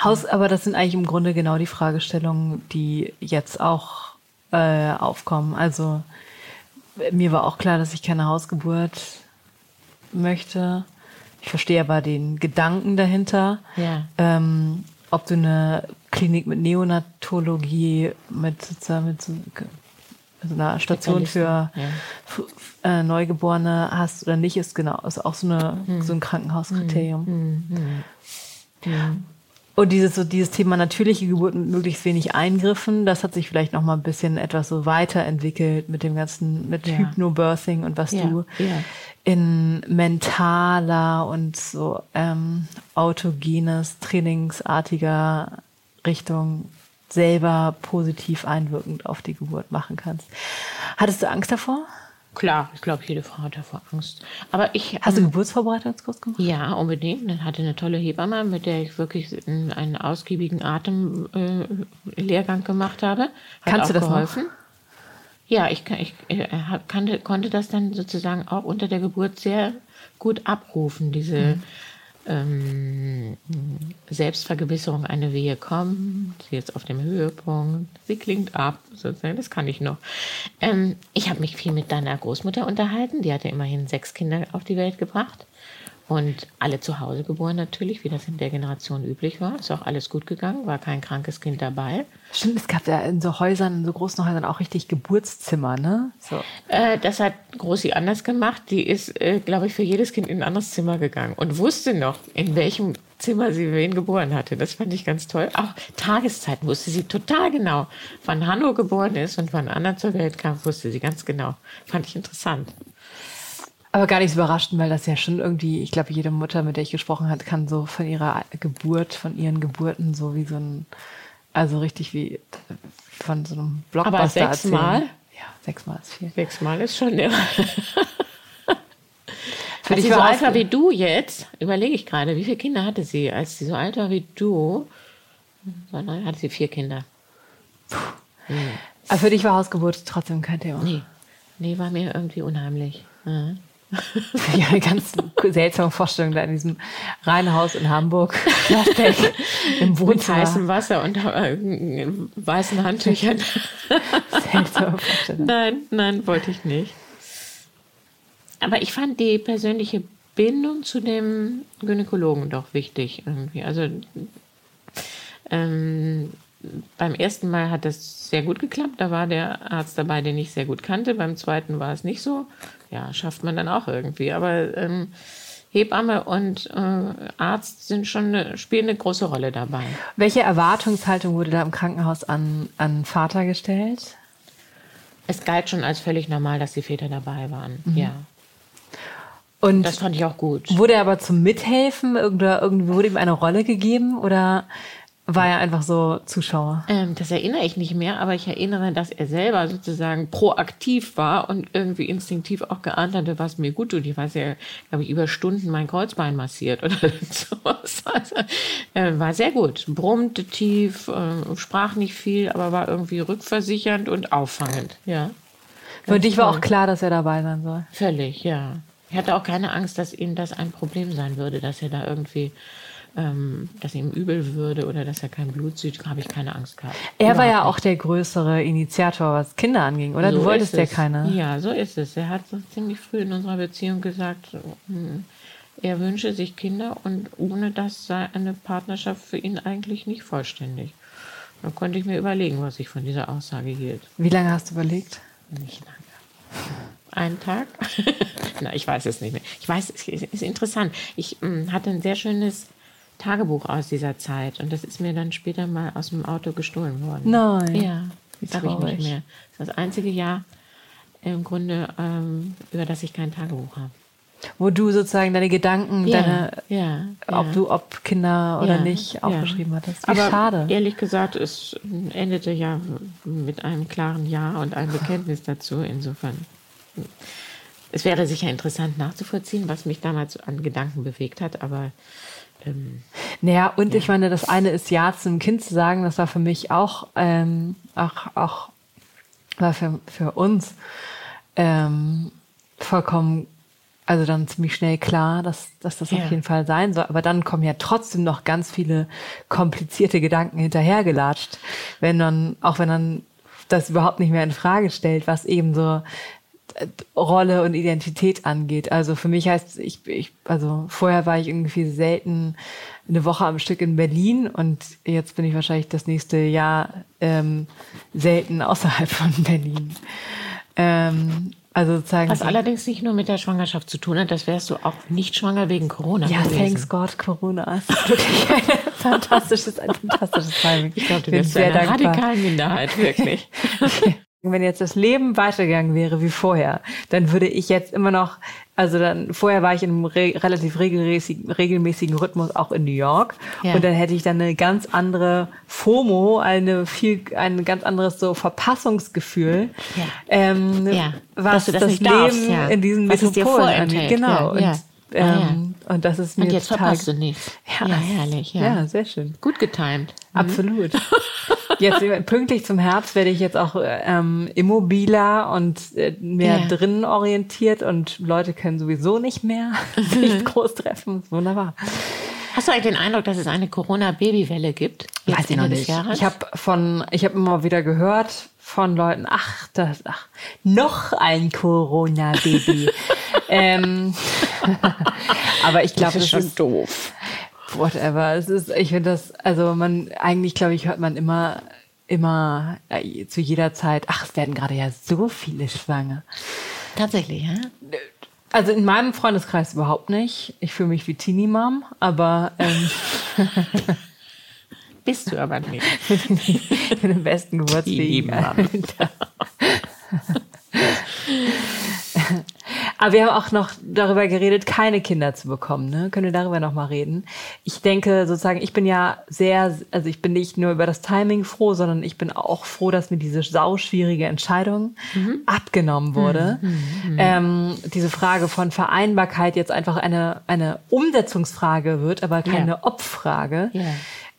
Speaker 1: Haus, aber das sind eigentlich im Grunde genau die Fragestellungen, die jetzt auch äh, aufkommen. Also mir war auch klar, dass ich keine Hausgeburt möchte. Ich verstehe aber den Gedanken dahinter.
Speaker 2: Ja.
Speaker 1: Ähm, ob du eine Klinik mit Neonatologie, mit, mit also einer Station für ja. äh, Neugeborene hast oder nicht, ist genau, ist auch so, eine, mhm. so ein Krankenhauskriterium. Mhm. Mhm. mhm. Und dieses, so dieses Thema natürliche Geburt mit möglichst wenig Eingriffen, das hat sich vielleicht noch mal ein bisschen etwas so weiterentwickelt mit dem ganzen, mit ja. Hypnobirthing und was ja. du ja. in mentaler und so ähm, autogenes, trainingsartiger Richtung selber positiv einwirkend auf die Geburt machen kannst. Hattest du Angst davor?
Speaker 2: Klar, ich glaube, jede Frau hat davor Angst. Aber ich.
Speaker 1: Hast du ähm, Geburtsvorbereitungskurs gemacht?
Speaker 2: Ja, unbedingt. Dann hatte eine tolle Hebamme, mit der ich wirklich einen ausgiebigen Atemlehrgang äh, gemacht habe. Hat
Speaker 1: Kannst du das geholfen? Noch?
Speaker 2: Ja, ich, ich, ich äh, kannte, konnte das dann sozusagen auch unter der Geburt sehr gut abrufen, diese mhm ähm, Selbstvergewisserung, eine Wehe kommt, sie ist auf dem Höhepunkt, sie klingt ab, sozusagen, das kann ich noch. Ähm, ich habe mich viel mit deiner Großmutter unterhalten, die hatte immerhin sechs Kinder auf die Welt gebracht. Und alle zu Hause geboren natürlich, wie das in der Generation üblich war. Ist auch alles gut gegangen, war kein krankes Kind dabei.
Speaker 1: Stimmt, es gab ja in so Häusern, in so großen Häusern auch richtig Geburtszimmer, ne? So.
Speaker 2: Äh, das hat Großi anders gemacht. Die ist, äh, glaube ich, für jedes Kind in ein anderes Zimmer gegangen und wusste noch, in welchem Zimmer sie wen geboren hatte. Das fand ich ganz toll. Auch Tageszeiten wusste sie total genau. Wann Hanno geboren ist und wann Anna zur Welt kam, wusste sie ganz genau. Fand ich interessant.
Speaker 1: Aber gar nicht so überraschend, weil das ja schon irgendwie, ich glaube, jede Mutter, mit der ich gesprochen habe, kann so von ihrer Geburt, von ihren Geburten so wie so ein, also richtig wie von so einem Blockbuster
Speaker 2: Aber sechsmal?
Speaker 1: Ja, sechsmal ist viel.
Speaker 2: Sechsmal ist schon, ja. Für als sie so alt war wie du jetzt, überlege ich gerade, wie viele Kinder hatte sie? Als sie so alt war wie du, hatte sie vier Kinder.
Speaker 1: Hm. Aber für dich war Hausgeburt trotzdem kein Thema?
Speaker 2: Nee, nee war mir irgendwie unheimlich.
Speaker 1: Ja. eine ganz seltsame Vorstellung da in diesem Reihenhaus in Hamburg.
Speaker 2: Im Wohnzimmer. Mit heißem Wasser und äh, weißen Handtüchern. Seltsame Vorstellung. Nein, nein, wollte ich nicht. Aber ich fand die persönliche Bindung zu dem Gynäkologen doch wichtig irgendwie. Also ähm, beim ersten Mal hat das sehr gut geklappt. Da war der Arzt dabei, den ich sehr gut kannte. Beim zweiten war es nicht so. Ja, schafft man dann auch irgendwie. Aber ähm, Hebamme und äh, Arzt sind schon eine, spielen eine große Rolle dabei.
Speaker 1: Welche Erwartungshaltung wurde da im Krankenhaus an, an Vater gestellt?
Speaker 2: Es galt schon als völlig normal, dass die Väter dabei waren. Mhm. Ja.
Speaker 1: Und
Speaker 2: das fand ich auch gut.
Speaker 1: Wurde er aber zum Mithelfen oder irgendwie wurde ihm eine Rolle gegeben oder war er einfach so Zuschauer?
Speaker 2: Ähm, das erinnere ich nicht mehr, aber ich erinnere, dass er selber sozusagen proaktiv war und irgendwie instinktiv auch geahnt hatte, was mir gut tut. Ich weiß ja, glaube ich, über Stunden mein Kreuzbein massiert oder sowas. Also, äh, war sehr gut. Brummte tief, äh, sprach nicht viel, aber war irgendwie rückversichernd und auffangend. Ja.
Speaker 1: Für dich war auch klar, dass er dabei sein soll.
Speaker 2: Völlig, ja. Ich hatte auch keine Angst, dass ihm das ein Problem sein würde, dass er da irgendwie ähm, dass ihm übel würde oder dass er kein Blut sieht, habe ich keine Angst gehabt.
Speaker 1: Er war ja auch der größere Initiator, was Kinder anging, oder? So du wolltest ja keine.
Speaker 2: Ja, so ist es. Er hat so ziemlich früh in unserer Beziehung gesagt, hm, er wünsche sich Kinder und ohne das sei eine Partnerschaft für ihn eigentlich nicht vollständig. Da konnte ich mir überlegen, was ich von dieser Aussage hielt.
Speaker 1: Wie lange hast du überlegt?
Speaker 2: Nicht lange. Einen Tag? Na, ich weiß es nicht mehr. Ich weiß, es ist interessant. Ich mh, hatte ein sehr schönes Tagebuch aus dieser Zeit. Und das ist mir dann später mal aus dem Auto gestohlen worden.
Speaker 1: Nein.
Speaker 2: Ja, das habe ich nicht mehr. Das ist das einzige Jahr im Grunde, ähm, über das ich kein Tagebuch habe.
Speaker 1: Wo du sozusagen deine Gedanken,
Speaker 2: ja,
Speaker 1: deine,
Speaker 2: ja,
Speaker 1: ob
Speaker 2: ja.
Speaker 1: du, ob Kinder oder nicht, aufgeschrieben hattest. Wie
Speaker 2: Aber
Speaker 1: schade.
Speaker 2: Ehrlich gesagt, es endete ja mit einem klaren Ja und einem Bekenntnis dazu. Insofern. Es wäre sicher interessant nachzuvollziehen, was mich damals an Gedanken bewegt hat, aber
Speaker 1: ähm, naja, und ja. ich meine, das eine ist Ja zum Kind zu sagen, das war für mich auch, ähm, auch, auch war für, für uns ähm, vollkommen, also dann ziemlich schnell klar, dass, dass das ja. auf jeden Fall sein soll. Aber dann kommen ja trotzdem noch ganz viele komplizierte Gedanken hinterhergelatscht, wenn dann, auch wenn dann das überhaupt nicht mehr in Frage stellt, was eben so Rolle und Identität angeht. Also für mich heißt ich, ich, also vorher war ich irgendwie selten eine Woche am Stück in Berlin und jetzt bin ich wahrscheinlich das nächste Jahr ähm, selten außerhalb von Berlin. Ähm, also sozusagen
Speaker 2: Was allerdings nicht nur mit der Schwangerschaft zu tun hat, das wärst du auch nicht schwanger wegen Corona.
Speaker 1: Ja, gewesen. thanks God, Corona. Das ist wirklich ein fantastisches, ein fantastisches Timing.
Speaker 2: Ich glaube, du bist eine radikale Minderheit, wirklich.
Speaker 1: Wenn jetzt das Leben weitergegangen wäre wie vorher, dann würde ich jetzt immer noch, also dann vorher war ich in einem re relativ regelmäßigen, regelmäßigen Rhythmus auch in New York ja. und dann hätte ich dann eine ganz andere FOMO, eine viel, ein ganz anderes so Verpassungsgefühl,
Speaker 2: ja.
Speaker 1: Ähm, ja. was das, das Leben darfst, in diesen Metropolen angeht. Genau. Und, ähm, und das ist mir
Speaker 2: Und jetzt verpasst du nichts.
Speaker 1: Ja, ja, herrlich. Ja. ja, sehr schön.
Speaker 2: Gut getimt.
Speaker 1: Mhm. Absolut. Jetzt pünktlich zum Herbst werde ich jetzt auch ähm, immobiler und äh, mehr ja. drinnen orientiert und Leute können sowieso nicht mehr sich groß treffen. Wunderbar.
Speaker 2: Hast du eigentlich den Eindruck, dass es eine Corona-Babywelle gibt?
Speaker 1: Weiß ich noch nicht. Ich habe von, ich habe immer wieder gehört von Leuten, ach, das, ach, noch ein Corona-Baby. ähm, aber ich glaube,
Speaker 2: das ist schon ist, doof.
Speaker 1: Whatever. Es ist, ich finde das, also man, eigentlich glaube ich, hört man immer, immer äh, zu jeder Zeit, ach, es werden gerade ja so viele schwanger.
Speaker 2: Tatsächlich, ja?
Speaker 1: Also in meinem Freundeskreis überhaupt nicht. Ich fühle mich wie Teenie-Mom, aber ähm,
Speaker 2: bist du aber nicht.
Speaker 1: ich bin im besten Geburtsfähigen Aber wir haben auch noch darüber geredet, keine Kinder zu bekommen. Ne? Können wir darüber noch mal reden? Ich denke sozusagen, ich bin ja sehr, also ich bin nicht nur über das Timing froh, sondern ich bin auch froh, dass mir diese sauschwierige Entscheidung mhm. abgenommen wurde. Mhm. Mhm. Ähm, diese Frage von Vereinbarkeit jetzt einfach eine, eine Umsetzungsfrage wird, aber keine ja. Obfrage. Ja.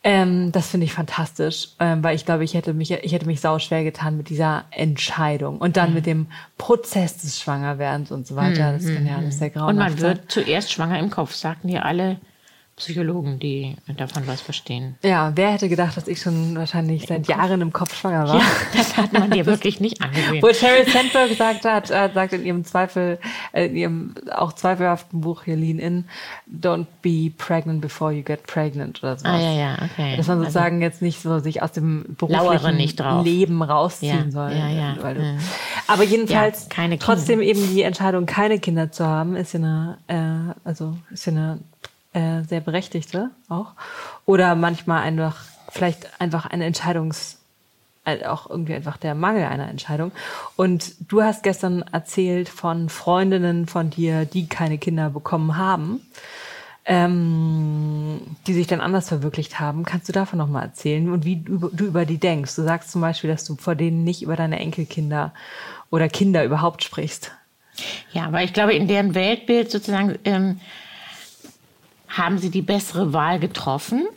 Speaker 1: Ähm, das finde ich fantastisch, ähm, weil ich glaube, ich hätte mich, ich hätte mich sau schwer getan mit dieser Entscheidung und dann mhm. mit dem Prozess des Schwangerwerdens und so weiter. Das kann ja alles sehr grauenhaft
Speaker 2: Und man wird zuerst schwanger im Kopf, sagten ja alle Psychologen, die davon was verstehen.
Speaker 1: Ja, wer hätte gedacht, dass ich schon wahrscheinlich seit Jahren im Kopf schwanger war? Ja,
Speaker 2: das hat man dir wirklich nicht angesehen.
Speaker 1: Wo Sheryl Sandberg gesagt hat, äh, sagt in ihrem Zweifel, äh, in ihrem auch zweifelhaften Buch hier Lean In, don't be pregnant before you get pregnant oder so.
Speaker 2: Ah, ja, ja, okay.
Speaker 1: Dass man also sozusagen also, jetzt nicht so sich aus dem beruflichen Leben rausziehen
Speaker 2: ja,
Speaker 1: soll.
Speaker 2: Ja, ja,
Speaker 1: du, ja. Aber jedenfalls trotzdem eben die Entscheidung, keine Kinder zu haben, ist ja eine, äh, also ist ja eine äh, sehr berechtigte auch. Oder manchmal einfach, vielleicht einfach eine Entscheidungs- äh, auch irgendwie einfach der Mangel einer Entscheidung. Und du hast gestern erzählt von Freundinnen von dir, die keine Kinder bekommen haben, ähm, die sich dann anders verwirklicht haben. Kannst du davon nochmal erzählen und wie du, du über die denkst? Du sagst zum Beispiel, dass du vor denen nicht über deine Enkelkinder oder Kinder überhaupt sprichst.
Speaker 2: Ja, aber ich glaube, in deren Weltbild sozusagen ähm, haben sie die bessere Wahl getroffen,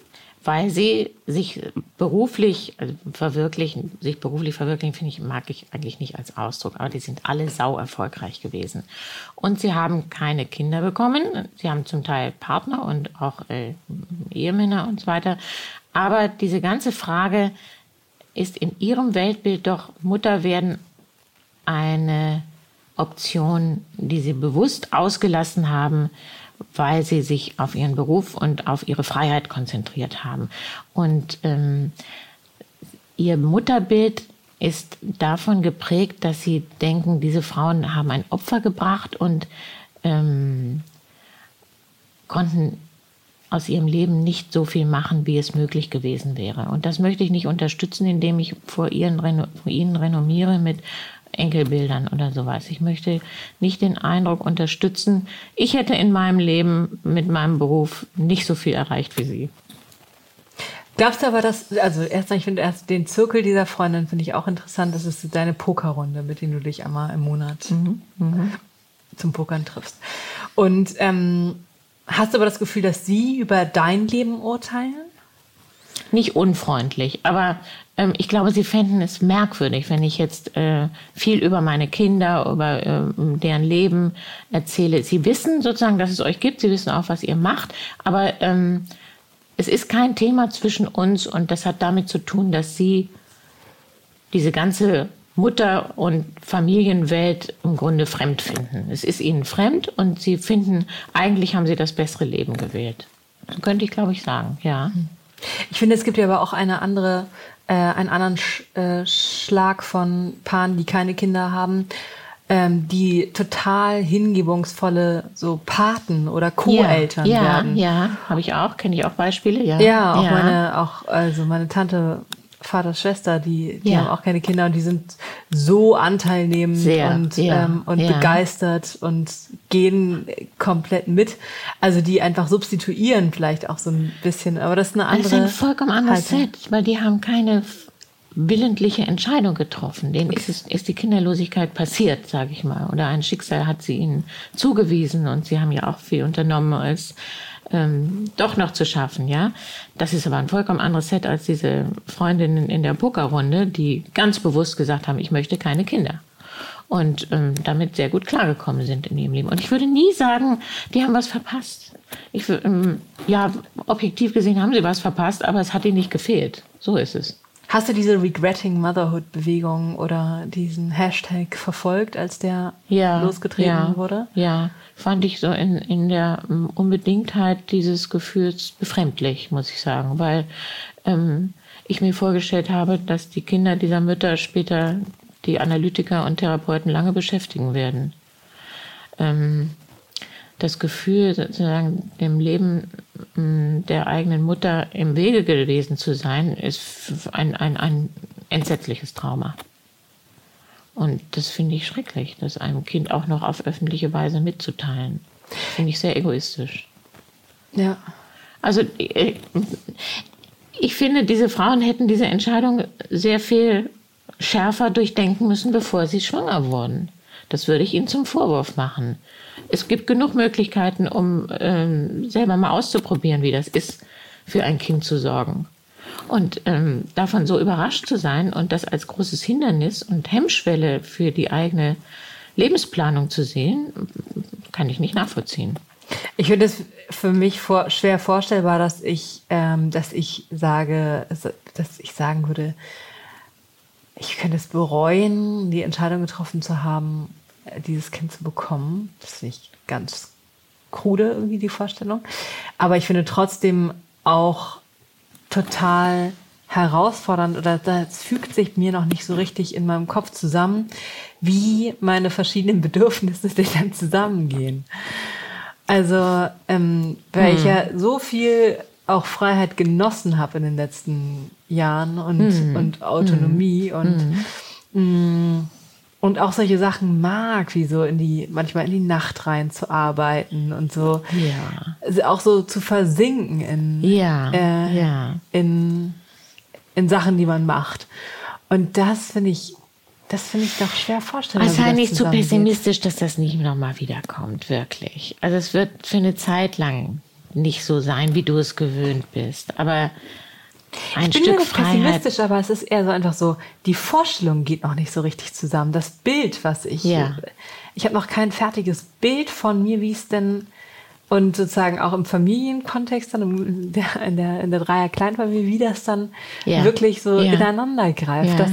Speaker 2: weil sie sich beruflich also verwirklichen, sich beruflich verwirklichen, finde ich, mag ich eigentlich nicht als Ausdruck, aber die sind alle sau erfolgreich gewesen. Und sie haben keine Kinder bekommen. Sie haben zum Teil Partner und auch äh, Ehemänner und so weiter. Aber diese ganze Frage ist in ihrem Weltbild doch Mutter werden eine Option, die sie bewusst ausgelassen haben, weil sie sich auf ihren Beruf und auf ihre Freiheit konzentriert haben. Und ähm, ihr Mutterbild ist davon geprägt, dass sie denken, diese Frauen haben ein Opfer gebracht und ähm, konnten aus ihrem Leben nicht so viel machen, wie es möglich gewesen wäre. Und das möchte ich nicht unterstützen, indem ich vor, ihren, vor ihnen renommiere mit Enkelbildern oder sowas. Ich möchte nicht den Eindruck unterstützen, ich hätte in meinem Leben mit meinem Beruf nicht so viel erreicht wie Sie.
Speaker 1: Glaubst du aber, dass, also erstmal, ich finde erst den Zirkel dieser Freundin finde ich auch interessant. Das ist deine Pokerrunde, mit der du dich einmal im Monat mhm. Mhm. zum Pokern triffst. Und ähm, hast du aber das Gefühl, dass sie über dein Leben urteilen?
Speaker 2: Nicht unfreundlich, aber ähm, ich glaube, sie fänden es merkwürdig, wenn ich jetzt äh, viel über meine Kinder, über äh, deren Leben erzähle. Sie wissen sozusagen, dass es euch gibt, sie wissen auch, was ihr macht, aber ähm, es ist kein Thema zwischen uns und das hat damit zu tun, dass sie diese ganze Mutter- und Familienwelt im Grunde fremd finden. Es ist ihnen fremd und sie finden, eigentlich haben sie das bessere Leben gewählt. So könnte ich, glaube ich, sagen, ja.
Speaker 1: Ich finde, es gibt ja aber auch eine andere äh, einen anderen Sch äh, Schlag von Paaren, die keine Kinder haben, ähm, die total hingebungsvolle so Paten oder Co-Eltern
Speaker 2: ja,
Speaker 1: werden.
Speaker 2: Ja, ja, habe ich auch, kenne ich auch Beispiele, ja.
Speaker 1: Ja, auch ja. meine, auch also meine Tante Vater, Schwester, die, die ja. haben auch keine Kinder und die sind so anteilnehmend
Speaker 2: Sehr,
Speaker 1: und,
Speaker 2: ja,
Speaker 1: ähm, und ja. begeistert und gehen komplett mit. Also die einfach substituieren vielleicht auch so ein bisschen, aber das ist eine andere. Das ist
Speaker 2: ein vollkommen anderes Haltung. Set, weil die haben keine willentliche Entscheidung getroffen. Denen okay. ist, es, ist die Kinderlosigkeit passiert, sage ich mal. Oder ein Schicksal hat sie ihnen zugewiesen und sie haben ja auch viel unternommen als ähm, doch noch zu schaffen, ja. Das ist aber ein vollkommen anderes Set als diese Freundinnen in der Pokerrunde, die ganz bewusst gesagt haben, ich möchte keine Kinder. Und ähm, damit sehr gut klargekommen sind in ihrem Leben. Und ich würde nie sagen, die haben was verpasst. Ich, ähm, ja, objektiv gesehen haben sie was verpasst, aber es hat ihnen nicht gefehlt. So ist es.
Speaker 1: Hast du diese Regretting Motherhood Bewegung oder diesen Hashtag verfolgt, als der ja, losgetreten
Speaker 2: ja,
Speaker 1: wurde?
Speaker 2: Ja, fand ich so in, in der ähm, Unbedingtheit dieses Gefühls befremdlich, muss ich sagen, weil ähm, ich mir vorgestellt habe, dass die Kinder dieser Mütter später die Analytiker und Therapeuten lange beschäftigen werden. Ähm, das Gefühl, sozusagen dem Leben der eigenen Mutter im Wege gewesen zu sein, ist ein, ein, ein entsetzliches Trauma. Und das finde ich schrecklich, das einem Kind auch noch auf öffentliche Weise mitzuteilen. Finde ich sehr egoistisch.
Speaker 1: Ja.
Speaker 2: Also äh, ich finde, diese Frauen hätten diese Entscheidung sehr viel schärfer durchdenken müssen, bevor sie schwanger wurden. Das würde ich ihnen zum Vorwurf machen. Es gibt genug Möglichkeiten, um ähm, selber mal auszuprobieren, wie das ist, für ein Kind zu sorgen. Und ähm, davon so überrascht zu sein und das als großes Hindernis und Hemmschwelle für die eigene Lebensplanung zu sehen, kann ich nicht nachvollziehen.
Speaker 1: Ich finde es für mich vor, schwer vorstellbar, dass ich, ähm, dass ich sage, dass ich sagen würde, ich könnte es bereuen, die Entscheidung getroffen zu haben, dieses Kind zu bekommen. Das ist nicht ganz krude irgendwie die Vorstellung. Aber ich finde trotzdem auch total herausfordernd oder das fügt sich mir noch nicht so richtig in meinem Kopf zusammen, wie meine verschiedenen Bedürfnisse denn dann zusammengehen. Also, ähm, weil hm. ich ja so viel auch Freiheit genossen habe in den letzten Jahren und, hm. und Autonomie hm. und mh, mm, und auch solche Sachen mag, wie so in die, manchmal in die Nacht rein zu arbeiten und so. Ja. Also auch so zu versinken in, ja. Äh, ja. in, in Sachen, die man macht. Und das finde ich, das finde ich doch schwer vorstellbar.
Speaker 2: Also sei nicht zu pessimistisch, dass das nicht nochmal wiederkommt, wirklich. Also es wird für eine Zeit lang nicht so sein, wie du es gewöhnt bist. Aber ein
Speaker 1: ich bin Stück nicht pessimistisch, aber es ist eher so einfach so, die Vorstellung geht noch nicht so richtig zusammen. Das Bild, was ich, ja. ich habe noch kein fertiges Bild von mir, wie es denn und sozusagen auch im Familienkontext dann in der, in der, in der Dreier Kleinfamilie, wie das dann ja. wirklich so ja. ineinander greift. Das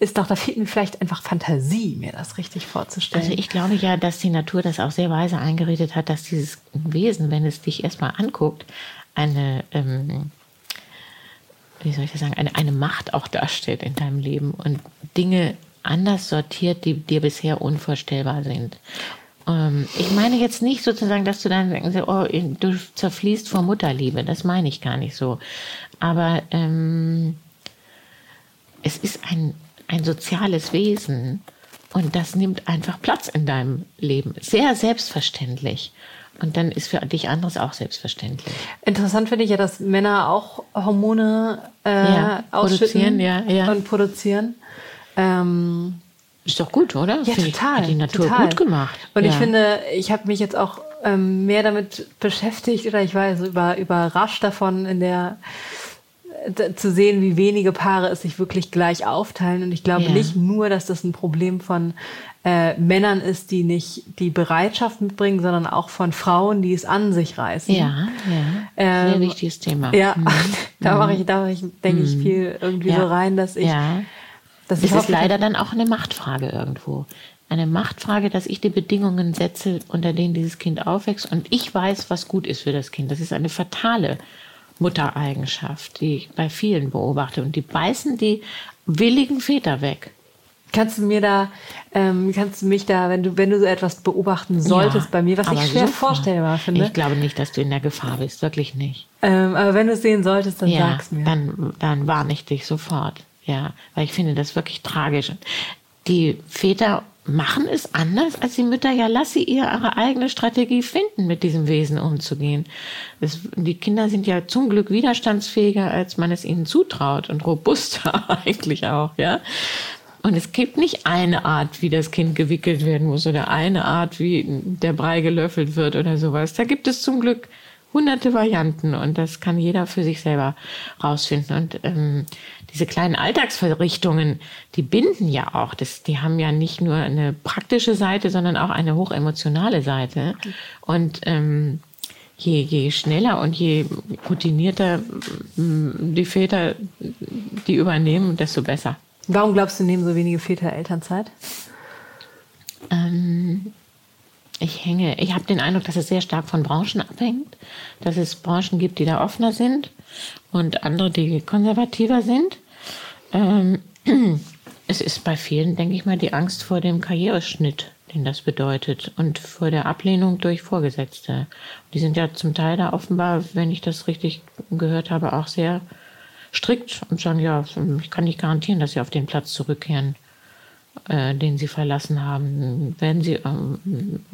Speaker 1: ist doch, da fehlt mir vielleicht einfach Fantasie, mir das richtig vorzustellen.
Speaker 2: Also ich glaube ja, dass die Natur das auch sehr weise eingeredet hat, dass dieses Wesen, wenn es dich erstmal anguckt, eine ähm, wie soll ich das sagen, eine, eine Macht auch darstellt in deinem Leben und Dinge anders sortiert, die dir bisher unvorstellbar sind. Ähm, ich meine jetzt nicht sozusagen, dass du dann oh, du zerfließt vor Mutterliebe. Das meine ich gar nicht so. Aber ähm, es ist ein, ein soziales Wesen und das nimmt einfach Platz in deinem Leben. Sehr selbstverständlich. Und dann ist für dich anderes auch selbstverständlich.
Speaker 1: Interessant finde ich ja, dass Männer auch Hormone äh, ja, ausschütten ja, ja. und produzieren. Ähm,
Speaker 2: ist doch gut, oder?
Speaker 1: Ja, Find total.
Speaker 2: Ich, hat die Natur
Speaker 1: total.
Speaker 2: gut gemacht.
Speaker 1: Und ich finde, ich habe mich jetzt auch ähm, mehr damit beschäftigt oder ich war so über, überrascht davon, in der zu sehen, wie wenige Paare es sich wirklich gleich aufteilen. Und ich glaube nicht nur, dass das ein Problem von äh, Männern ist, die nicht die Bereitschaft mitbringen, sondern auch von Frauen, die es an sich reißen.
Speaker 2: Ja, ja. Ähm, Sehr wichtiges Thema.
Speaker 1: Ja, mhm. da mache ich, da mache ich, denke mhm. ich, viel irgendwie ja. so rein, dass ich. Ja.
Speaker 2: Dass das ich ist leider dann auch eine Machtfrage irgendwo. Eine Machtfrage, dass ich die Bedingungen setze, unter denen dieses Kind aufwächst und ich weiß, was gut ist für das Kind. Das ist eine fatale Muttereigenschaft, die ich bei vielen beobachte. Und die beißen die willigen Väter weg.
Speaker 1: Kannst du mir da, ähm, kannst du mich da, wenn du, wenn du so etwas beobachten solltest ja, bei mir, was ich schwer sofort. vorstellbar finde?
Speaker 2: Ich glaube nicht, dass du in der Gefahr bist, wirklich nicht.
Speaker 1: Ähm, aber wenn du es sehen solltest, dann
Speaker 2: ja,
Speaker 1: sag's mir.
Speaker 2: Dann, dann warne ich dich sofort. Ja, weil ich finde das wirklich tragisch. Die Väter machen es anders als die Mütter. Ja, lass sie ihre eigene Strategie finden, mit diesem Wesen umzugehen. Das, die Kinder sind ja zum Glück widerstandsfähiger, als man es ihnen zutraut und robuster eigentlich auch, ja. Und es gibt nicht eine Art, wie das Kind gewickelt werden muss oder eine Art, wie der Brei gelöffelt wird oder sowas. Da gibt es zum Glück hunderte Varianten und das kann jeder für sich selber rausfinden. Und ähm, diese kleinen Alltagsverrichtungen, die binden ja auch. Das, die haben ja nicht nur eine praktische Seite, sondern auch eine hochemotionale Seite. Und ähm, je, je schneller und je routinierter die Väter die übernehmen, desto besser.
Speaker 1: Warum glaubst du, nehmen so wenige Väter Elternzeit?
Speaker 2: Ähm, ich hänge, ich habe den Eindruck, dass es sehr stark von Branchen abhängt, dass es Branchen gibt, die da offener sind und andere, die konservativer sind. Ähm, es ist bei vielen, denke ich mal, die Angst vor dem Karriereschnitt, den das bedeutet und vor der Ablehnung durch Vorgesetzte. Die sind ja zum Teil da offenbar, wenn ich das richtig gehört habe, auch sehr strikt und sagen, ja, ich kann nicht garantieren, dass sie auf den Platz zurückkehren, äh, den sie verlassen haben. Werden sie ähm,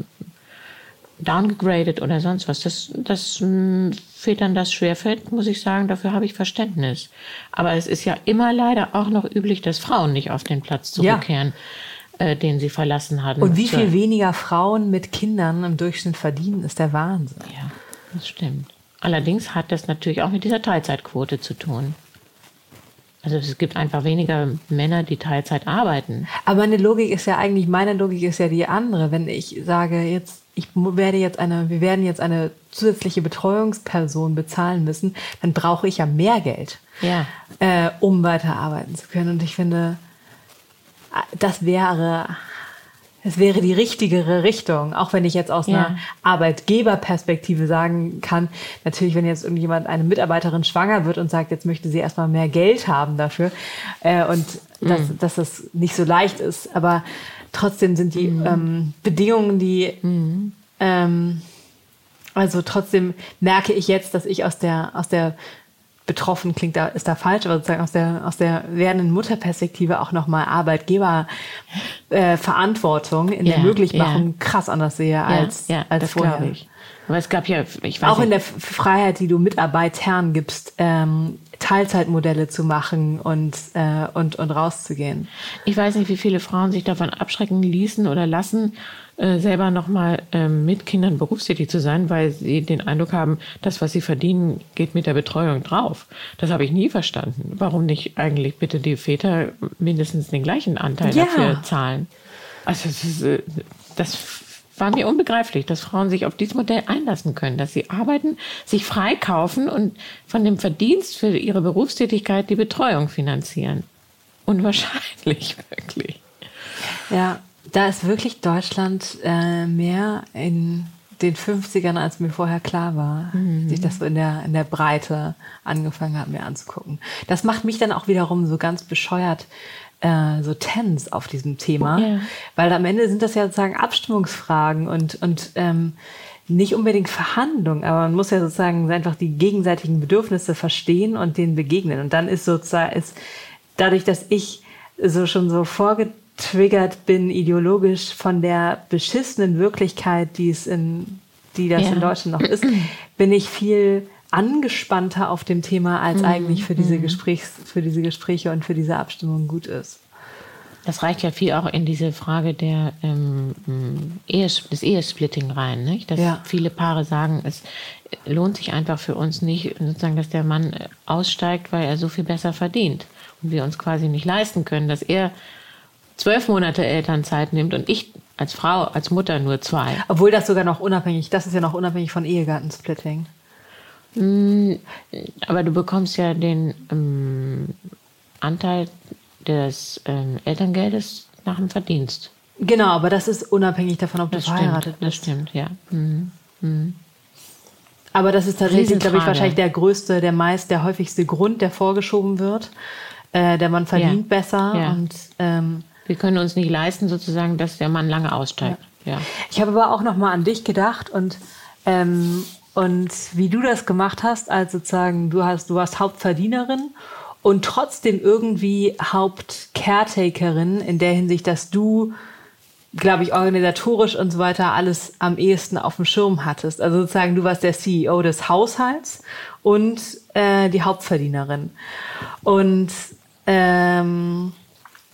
Speaker 2: downgegradet oder sonst was. Das, das ähm, Vätern das schwerfällt, muss ich sagen, dafür habe ich Verständnis. Aber es ist ja immer leider auch noch üblich, dass Frauen nicht auf den Platz zurückkehren. Ja. Äh, den sie verlassen haben.
Speaker 1: Und wie viel weniger Frauen mit Kindern im Durchschnitt verdienen, ist der Wahnsinn.
Speaker 2: Ja, das stimmt. Allerdings hat das natürlich auch mit dieser Teilzeitquote zu tun. Also es gibt einfach weniger Männer, die Teilzeit arbeiten.
Speaker 1: Aber meine Logik ist ja eigentlich, meine Logik ist ja die andere. Wenn ich sage, jetzt ich werde jetzt eine, wir werden jetzt eine zusätzliche Betreuungsperson bezahlen müssen, dann brauche ich ja mehr Geld,
Speaker 2: Ja.
Speaker 1: äh, um weiterarbeiten zu können. Und ich finde, äh, das wäre, es wäre die richtigere Richtung, auch wenn ich jetzt aus
Speaker 2: Ja.
Speaker 1: einer Arbeitgeberperspektive sagen kann, natürlich, wenn jetzt irgendjemand, eine Mitarbeiterin schwanger wird und sagt, jetzt möchte sie erstmal mehr Geld haben dafür äh, und dass, dass das nicht so leicht ist, aber trotzdem sind die ähm, Bedingungen, die ähm, also trotzdem merke ich jetzt, dass ich aus der, aus der betroffen klingt da, ist da falsch, aber sozusagen aus der, aus der werdenden Mutterperspektive auch nochmal Arbeitgeber äh, Verantwortung in der
Speaker 2: Ja,
Speaker 1: Möglichmachung
Speaker 2: ja.
Speaker 1: krass anders sehe als,
Speaker 2: ja,
Speaker 1: als vorher.
Speaker 2: ich. Aber es gab ja, ich weiß
Speaker 1: Auch in der Freiheit, die du Mitarbeitern gibst, ähm, Teilzeitmodelle zu machen und, äh, und, und rauszugehen.
Speaker 2: Ich weiß nicht, wie viele Frauen sich davon abschrecken ließen oder lassen, äh, selber nochmal ähm, mit Kindern berufstätig zu sein, weil sie den Eindruck haben, das, was sie verdienen, geht mit der Betreuung drauf. Das habe ich nie verstanden. Warum nicht eigentlich bitte die Väter mindestens den gleichen Anteil
Speaker 1: Ja.
Speaker 2: dafür zahlen? Also das, ist, äh, das war mir unbegreiflich, dass Frauen sich auf dieses Modell einlassen können, dass sie arbeiten, sich freikaufen und von dem Verdienst für ihre Berufstätigkeit die Betreuung finanzieren. Unwahrscheinlich, wirklich.
Speaker 1: Ja, da ist wirklich Deutschland äh, mehr in den 50ern, als mir vorher klar war,
Speaker 2: Mhm.
Speaker 1: sich das so in der, in der Breite angefangen hat, mir anzugucken. Das macht mich dann auch wiederum so ganz bescheuert, äh, so tens auf diesem Thema,
Speaker 2: Ja.
Speaker 1: weil am Ende sind das ja sozusagen Abstimmungsfragen und, und ähm, nicht unbedingt Verhandlungen, aber man muss ja sozusagen einfach die gegenseitigen Bedürfnisse verstehen und denen begegnen. Und dann ist sozusagen, ist dadurch, dass ich so schon so vorgetriggert bin, ideologisch von der beschissenen Wirklichkeit, die es in, die das
Speaker 2: Ja.
Speaker 1: in Deutschland noch ist, bin ich viel angespannter auf dem Thema, als eigentlich für diese Gesprächs, für diese Gespräche und für diese Abstimmung gut ist.
Speaker 2: Das reicht ja viel auch in diese Frage der, ähm, Ehes des Ehesplitting rein, nicht? dass
Speaker 1: Ja.
Speaker 2: viele Paare sagen, es lohnt sich einfach für uns nicht, sozusagen, dass der Mann aussteigt, weil er so viel besser verdient und wir uns quasi nicht leisten können, dass er zwölf Monate Elternzeit nimmt und ich als Frau, als Mutter nur zwei.
Speaker 1: Obwohl das sogar noch unabhängig, das ist ja noch unabhängig von Ehegattensplitting.
Speaker 2: Aber du bekommst ja den ähm, Anteil des ähm, Elterngeldes nach dem Verdienst.
Speaker 1: Genau, aber das ist unabhängig davon, ob du
Speaker 2: Das
Speaker 1: verheiratet
Speaker 2: stimmt, das
Speaker 1: bist.
Speaker 2: stimmt, ja. Mhm.
Speaker 1: Aber das ist tatsächlich, glaube ich, wahrscheinlich der größte, der meist, der häufigste Grund, der vorgeschoben wird. Äh, der Mann verdient
Speaker 2: Ja.
Speaker 1: besser
Speaker 2: Ja.
Speaker 1: und ähm,
Speaker 2: Wir können uns nicht leisten, sozusagen, dass der Mann lange aussteigt. Ja.
Speaker 1: Ich habe aber auch noch mal an dich gedacht und ähm, und wie du das gemacht hast, als sozusagen du hast, du warst Hauptverdienerin und trotzdem irgendwie Hauptcaretakerin in der Hinsicht, dass du, glaube ich, organisatorisch und so weiter alles am ehesten auf dem Schirm hattest. Also sozusagen du warst der CEO des Haushalts und äh, die Hauptverdienerin und ähm,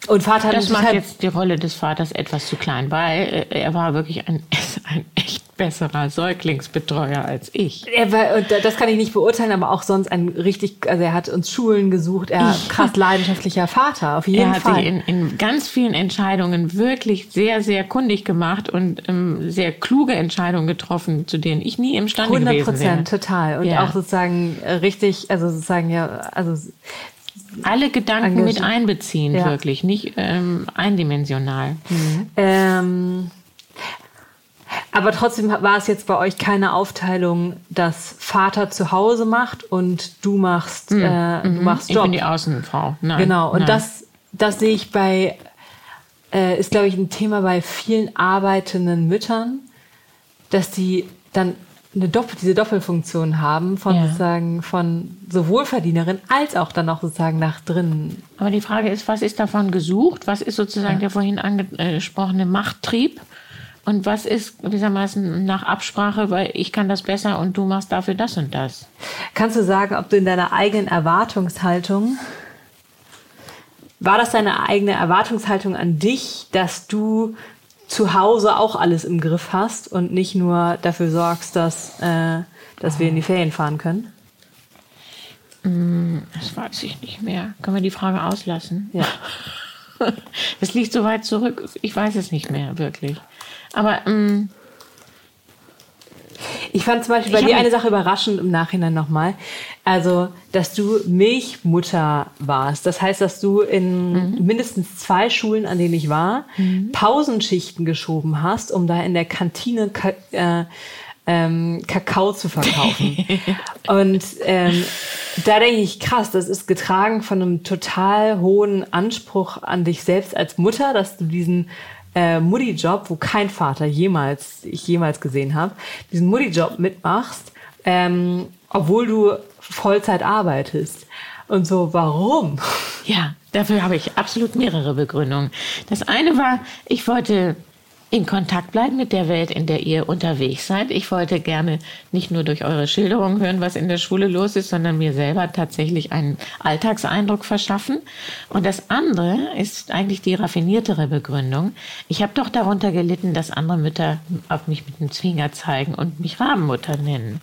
Speaker 1: und Vater hat
Speaker 2: Das macht
Speaker 1: halt-
Speaker 2: jetzt die Rolle des Vaters etwas zu klein, weil äh, er war wirklich ein, ein echt besserer Säuglingsbetreuer als ich.
Speaker 1: Er war, und das kann ich nicht beurteilen, aber auch sonst ein richtig, also er hat uns Schulen gesucht, er krass leidenschaftlicher Vater, auf jeden
Speaker 2: Er hat
Speaker 1: Fall.
Speaker 2: sich in, in ganz vielen Entscheidungen wirklich sehr, sehr kundig gemacht und ähm, sehr kluge Entscheidungen getroffen, zu denen ich nie imstande
Speaker 1: 100
Speaker 2: gewesen wäre.
Speaker 1: Prozent, total. Und
Speaker 2: Ja.
Speaker 1: auch sozusagen richtig, also sozusagen ja, also
Speaker 2: Alle Gedanken mit einbeziehen,
Speaker 1: Ja.
Speaker 2: wirklich, nicht ähm, eindimensional.
Speaker 1: Ähm, aber trotzdem war es jetzt bei euch keine Aufteilung, dass Vater zu Hause macht und du machst, äh, du machst
Speaker 2: Ich
Speaker 1: Job.
Speaker 2: bin die Außenfrau. Nein,
Speaker 1: Genau, und
Speaker 2: nein.
Speaker 1: das, das sehe ich bei, äh, ist glaube ich ein Thema bei vielen arbeitenden Müttern, dass die dann eine Doppel, diese Doppelfunktion haben von
Speaker 2: Ja.
Speaker 1: sozusagen von sowohl Verdienerin als auch dann auch sozusagen nach drinnen.
Speaker 2: Aber die Frage ist, was ist davon gesucht? Was ist sozusagen der vorhin angesprochene Machttrieb? Und was ist gewissermaßen nach Absprache, weil ich kann das besser und du machst dafür das und das?
Speaker 1: Kannst du sagen, ob du in deiner eigenen Erwartungshaltung, war das deine eigene Erwartungshaltung an dich, dass du zu Hause auch alles im Griff hast und nicht nur dafür sorgst, dass, äh, dass wir in die Ferien fahren können?
Speaker 2: Das weiß ich nicht mehr. Können wir die Frage auslassen?
Speaker 1: Ja.
Speaker 2: Das liegt so weit zurück. Ich weiß es nicht mehr, wirklich. Aber ähm,
Speaker 1: Ich fand zum Beispiel bei dir eine Sache überraschend im Nachhinein nochmal. Also, dass du Milchmutter warst. Das heißt, dass du in mhm. mindestens zwei Schulen, an denen ich war, mhm. Pausenschichten geschoben hast, um da in der Kantine äh, ähm, Kakao zu verkaufen. und ähm, da denke ich, krass, das ist getragen von einem total hohen Anspruch an dich selbst als Mutter, dass du diesen äh, Mutti-Job, wo kein Vater jemals, ich jemals gesehen habe, diesen Mutti-Job mitmachst, ähm, obwohl du Vollzeit arbeitest. Und so, warum?
Speaker 2: Ja, dafür habe ich absolut mehrere Begründungen. Das eine war, ich wollte in Kontakt bleiben mit der Welt, in der ihr unterwegs seid. Ich wollte gerne nicht nur durch eure Schilderungen hören, was in der Schule los ist, sondern mir selber tatsächlich einen Alltagseindruck verschaffen. Und das andere ist eigentlich die raffiniertere Begründung. Ich habe doch darunter gelitten, dass andere Mütter auf mich mit dem Zwinger zeigen und mich Rabenmutter nennen.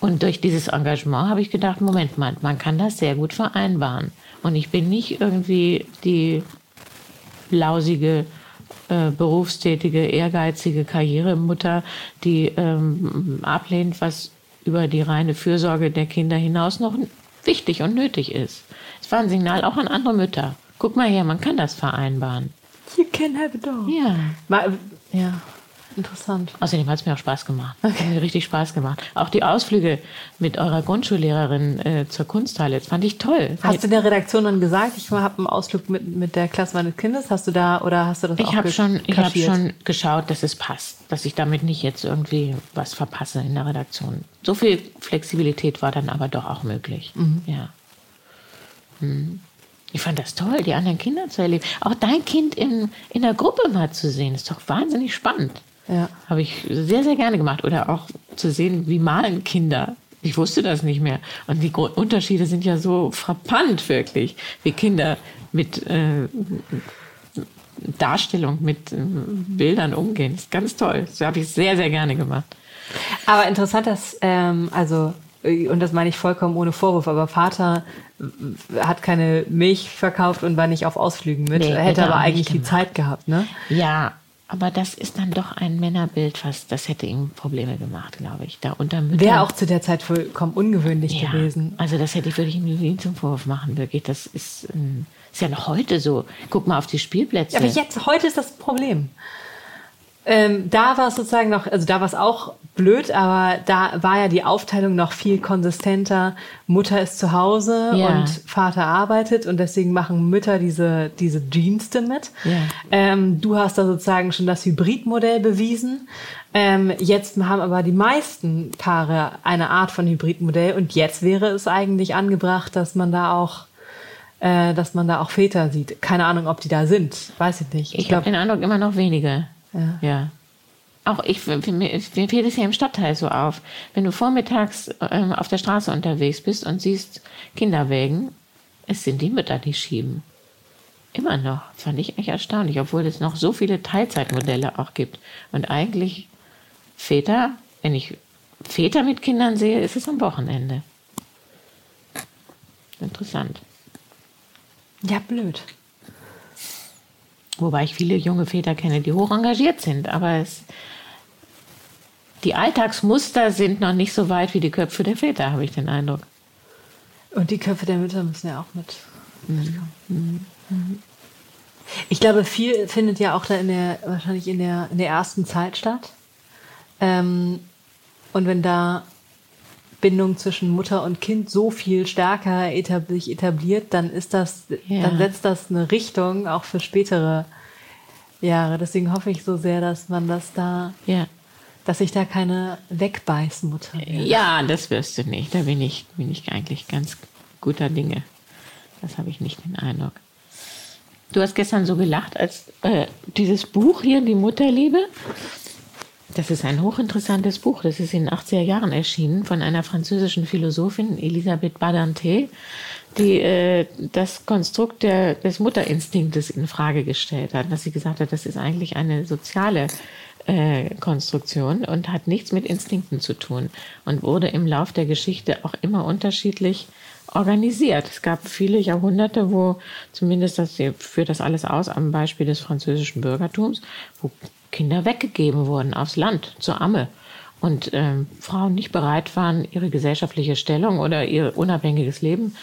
Speaker 2: Und durch dieses Engagement habe ich gedacht, Moment mal, man kann das sehr gut vereinbaren. Und ich bin nicht irgendwie die lausige äh, berufstätige, ehrgeizige Karrieremutter, die ähm, ablehnt, was über die reine Fürsorge der Kinder hinaus noch wichtig und nötig ist. Es war ein Signal auch an andere Mütter. Guck mal her, man kann das vereinbaren.
Speaker 1: You can have it all.
Speaker 2: Ja.
Speaker 1: ja. Interessant.
Speaker 2: Außerdem hat es mir auch Spaß gemacht. Okay. Hat mir richtig Spaß gemacht. Auch die Ausflüge mit eurer Grundschullehrerin äh, zur Kunsthalle, das fand ich toll.
Speaker 1: Hast du der Redaktion dann gesagt, ich habe einen Ausflug mit, mit der Klasse meines Kindes? Hast du da oder hast du das
Speaker 2: ich
Speaker 1: auch
Speaker 2: hab schon, Ich habe schon geschaut, dass es passt, dass ich damit nicht jetzt irgendwie was verpasse in der Redaktion. So viel Flexibilität war dann aber doch auch möglich. Mhm. Ja. Mhm. Ich fand das toll, die anderen Kinder zu erleben. Auch dein Kind in, in der Gruppe mal zu sehen, ist doch wahnsinnig spannend. Ja. Habe ich sehr, sehr gerne gemacht. Oder auch zu sehen, wie malen Kinder. Ich wusste das nicht mehr. Und die Unterschiede sind ja so frappant, wirklich, wie Kinder mit äh, Darstellung, mit äh, Bildern umgehen. Das ist ganz toll. Das habe ich sehr, sehr gerne gemacht.
Speaker 1: Aber interessant, dass, ähm, also, äh, und das meine ich vollkommen ohne Vorwurf, aber Vater hat keine Milch verkauft und war nicht auf Ausflügen mit. Nee, hätte aber eigentlich die Zeit gehabt, ne?
Speaker 2: Ja, aber das ist dann doch ein Männerbild, was das hätte ihm Probleme gemacht, glaube ich. Da unter
Speaker 1: Wäre auch zu der Zeit vollkommen ungewöhnlich ja, gewesen.
Speaker 2: Also das hätte ich würde ich ihm zum Vorwurf machen, wirklich. Das ist, ähm, ist ja noch heute so. Guck mal auf die Spielplätze.
Speaker 1: Aber jetzt heute ist das Problem. Ähm, da war es sozusagen noch, also da war es auch blöd, aber da war ja die Aufteilung noch viel konsistenter. Mutter ist zu Hause ja. und Vater arbeitet und deswegen machen Mütter diese, diese Dienste mit. Ja. Ähm, du hast da sozusagen schon das Hybridmodell bewiesen. Ähm, jetzt haben aber die meisten Paare eine Art von Hybridmodell und jetzt wäre es eigentlich angebracht, dass man da auch äh, dass man da auch Väter sieht. Keine Ahnung, ob die da sind. Weiß ich nicht.
Speaker 2: Ich, ich habe den Eindruck, immer noch wenige. Ja. ja. Auch ich, mir, mir fällt es ja im Stadtteil so auf. Wenn du vormittags ähm, auf der Straße unterwegs bist und siehst Kinderwägen, es sind die Mütter, die schieben. Immer noch. Das fand ich echt erstaunlich, obwohl es noch so viele Teilzeitmodelle auch gibt. Und eigentlich Väter, wenn ich Väter mit Kindern sehe, ist es am Wochenende. Interessant.
Speaker 1: Ja, blöd.
Speaker 2: Wobei ich viele junge Väter kenne, die hoch engagiert sind. Aber es, die Alltagsmuster sind noch nicht so weit wie die Köpfe der Väter, habe ich den Eindruck.
Speaker 1: Und die Köpfe der Mütter müssen ja auch mit. Mhm. Mhm. Ich glaube, viel findet ja auch da in der, wahrscheinlich in der, in der ersten Zeit statt. Ähm, und wenn da Bindung zwischen Mutter und Kind so viel stärker sich etabliert, dann ist das, ja. dann setzt das eine Richtung auch für spätere Jahre. Deswegen hoffe ich so sehr, dass man das da, ja. dass ich da keine Wegbeißmutter
Speaker 2: werde. Ja, das wirst du nicht. Da bin ich, bin ich eigentlich ganz guter Dinge. Das habe ich nicht den Eindruck. Du hast gestern so gelacht, als äh, dieses Buch hier, Die Mutterliebe, das ist ein hochinteressantes Buch. Das ist in den 80er Jahren erschienen von einer französischen Philosophin, Elisabeth Badinter, die äh, das Konstrukt der, des Mutterinstinktes in Frage gestellt hat. Dass sie gesagt hat, das ist eigentlich eine soziale äh, Konstruktion und hat nichts mit Instinkten zu tun und wurde im Lauf der Geschichte auch immer unterschiedlich organisiert. Es gab viele Jahrhunderte, wo zumindest das führt das alles aus am Beispiel des französischen Bürgertums, wo Kinder weggegeben wurden aufs Land zur Amme. und ähm, Frauen nicht bereit waren, ihre gesellschaftliche Stellung oder ihr unabhängiges Leben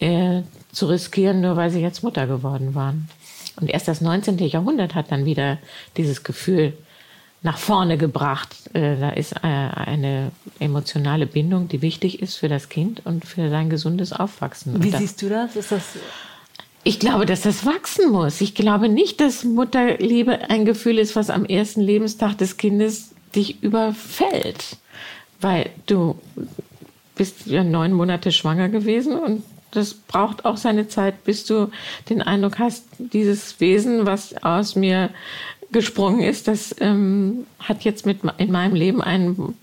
Speaker 2: äh, zu riskieren, nur weil sie jetzt Mutter geworden waren. Und erst das 19. Jahrhundert hat dann wieder dieses Gefühl nach vorne gebracht. Äh, da ist äh, eine emotionale Bindung, die wichtig ist für das Kind und für sein gesundes Aufwachsen.
Speaker 1: Wie siehst du das? Ist das
Speaker 2: ich glaube, dass das wachsen muss. Ich glaube nicht, dass Mutterliebe ein Gefühl ist, was am ersten Lebenstag des Kindes dich überfällt. Weil du bist ja neun Monate schwanger gewesen und das braucht auch seine Zeit, bis du den Eindruck hast, dieses Wesen, was aus mir gesprungen ist, das ähm, hat jetzt mit in meinem Leben einen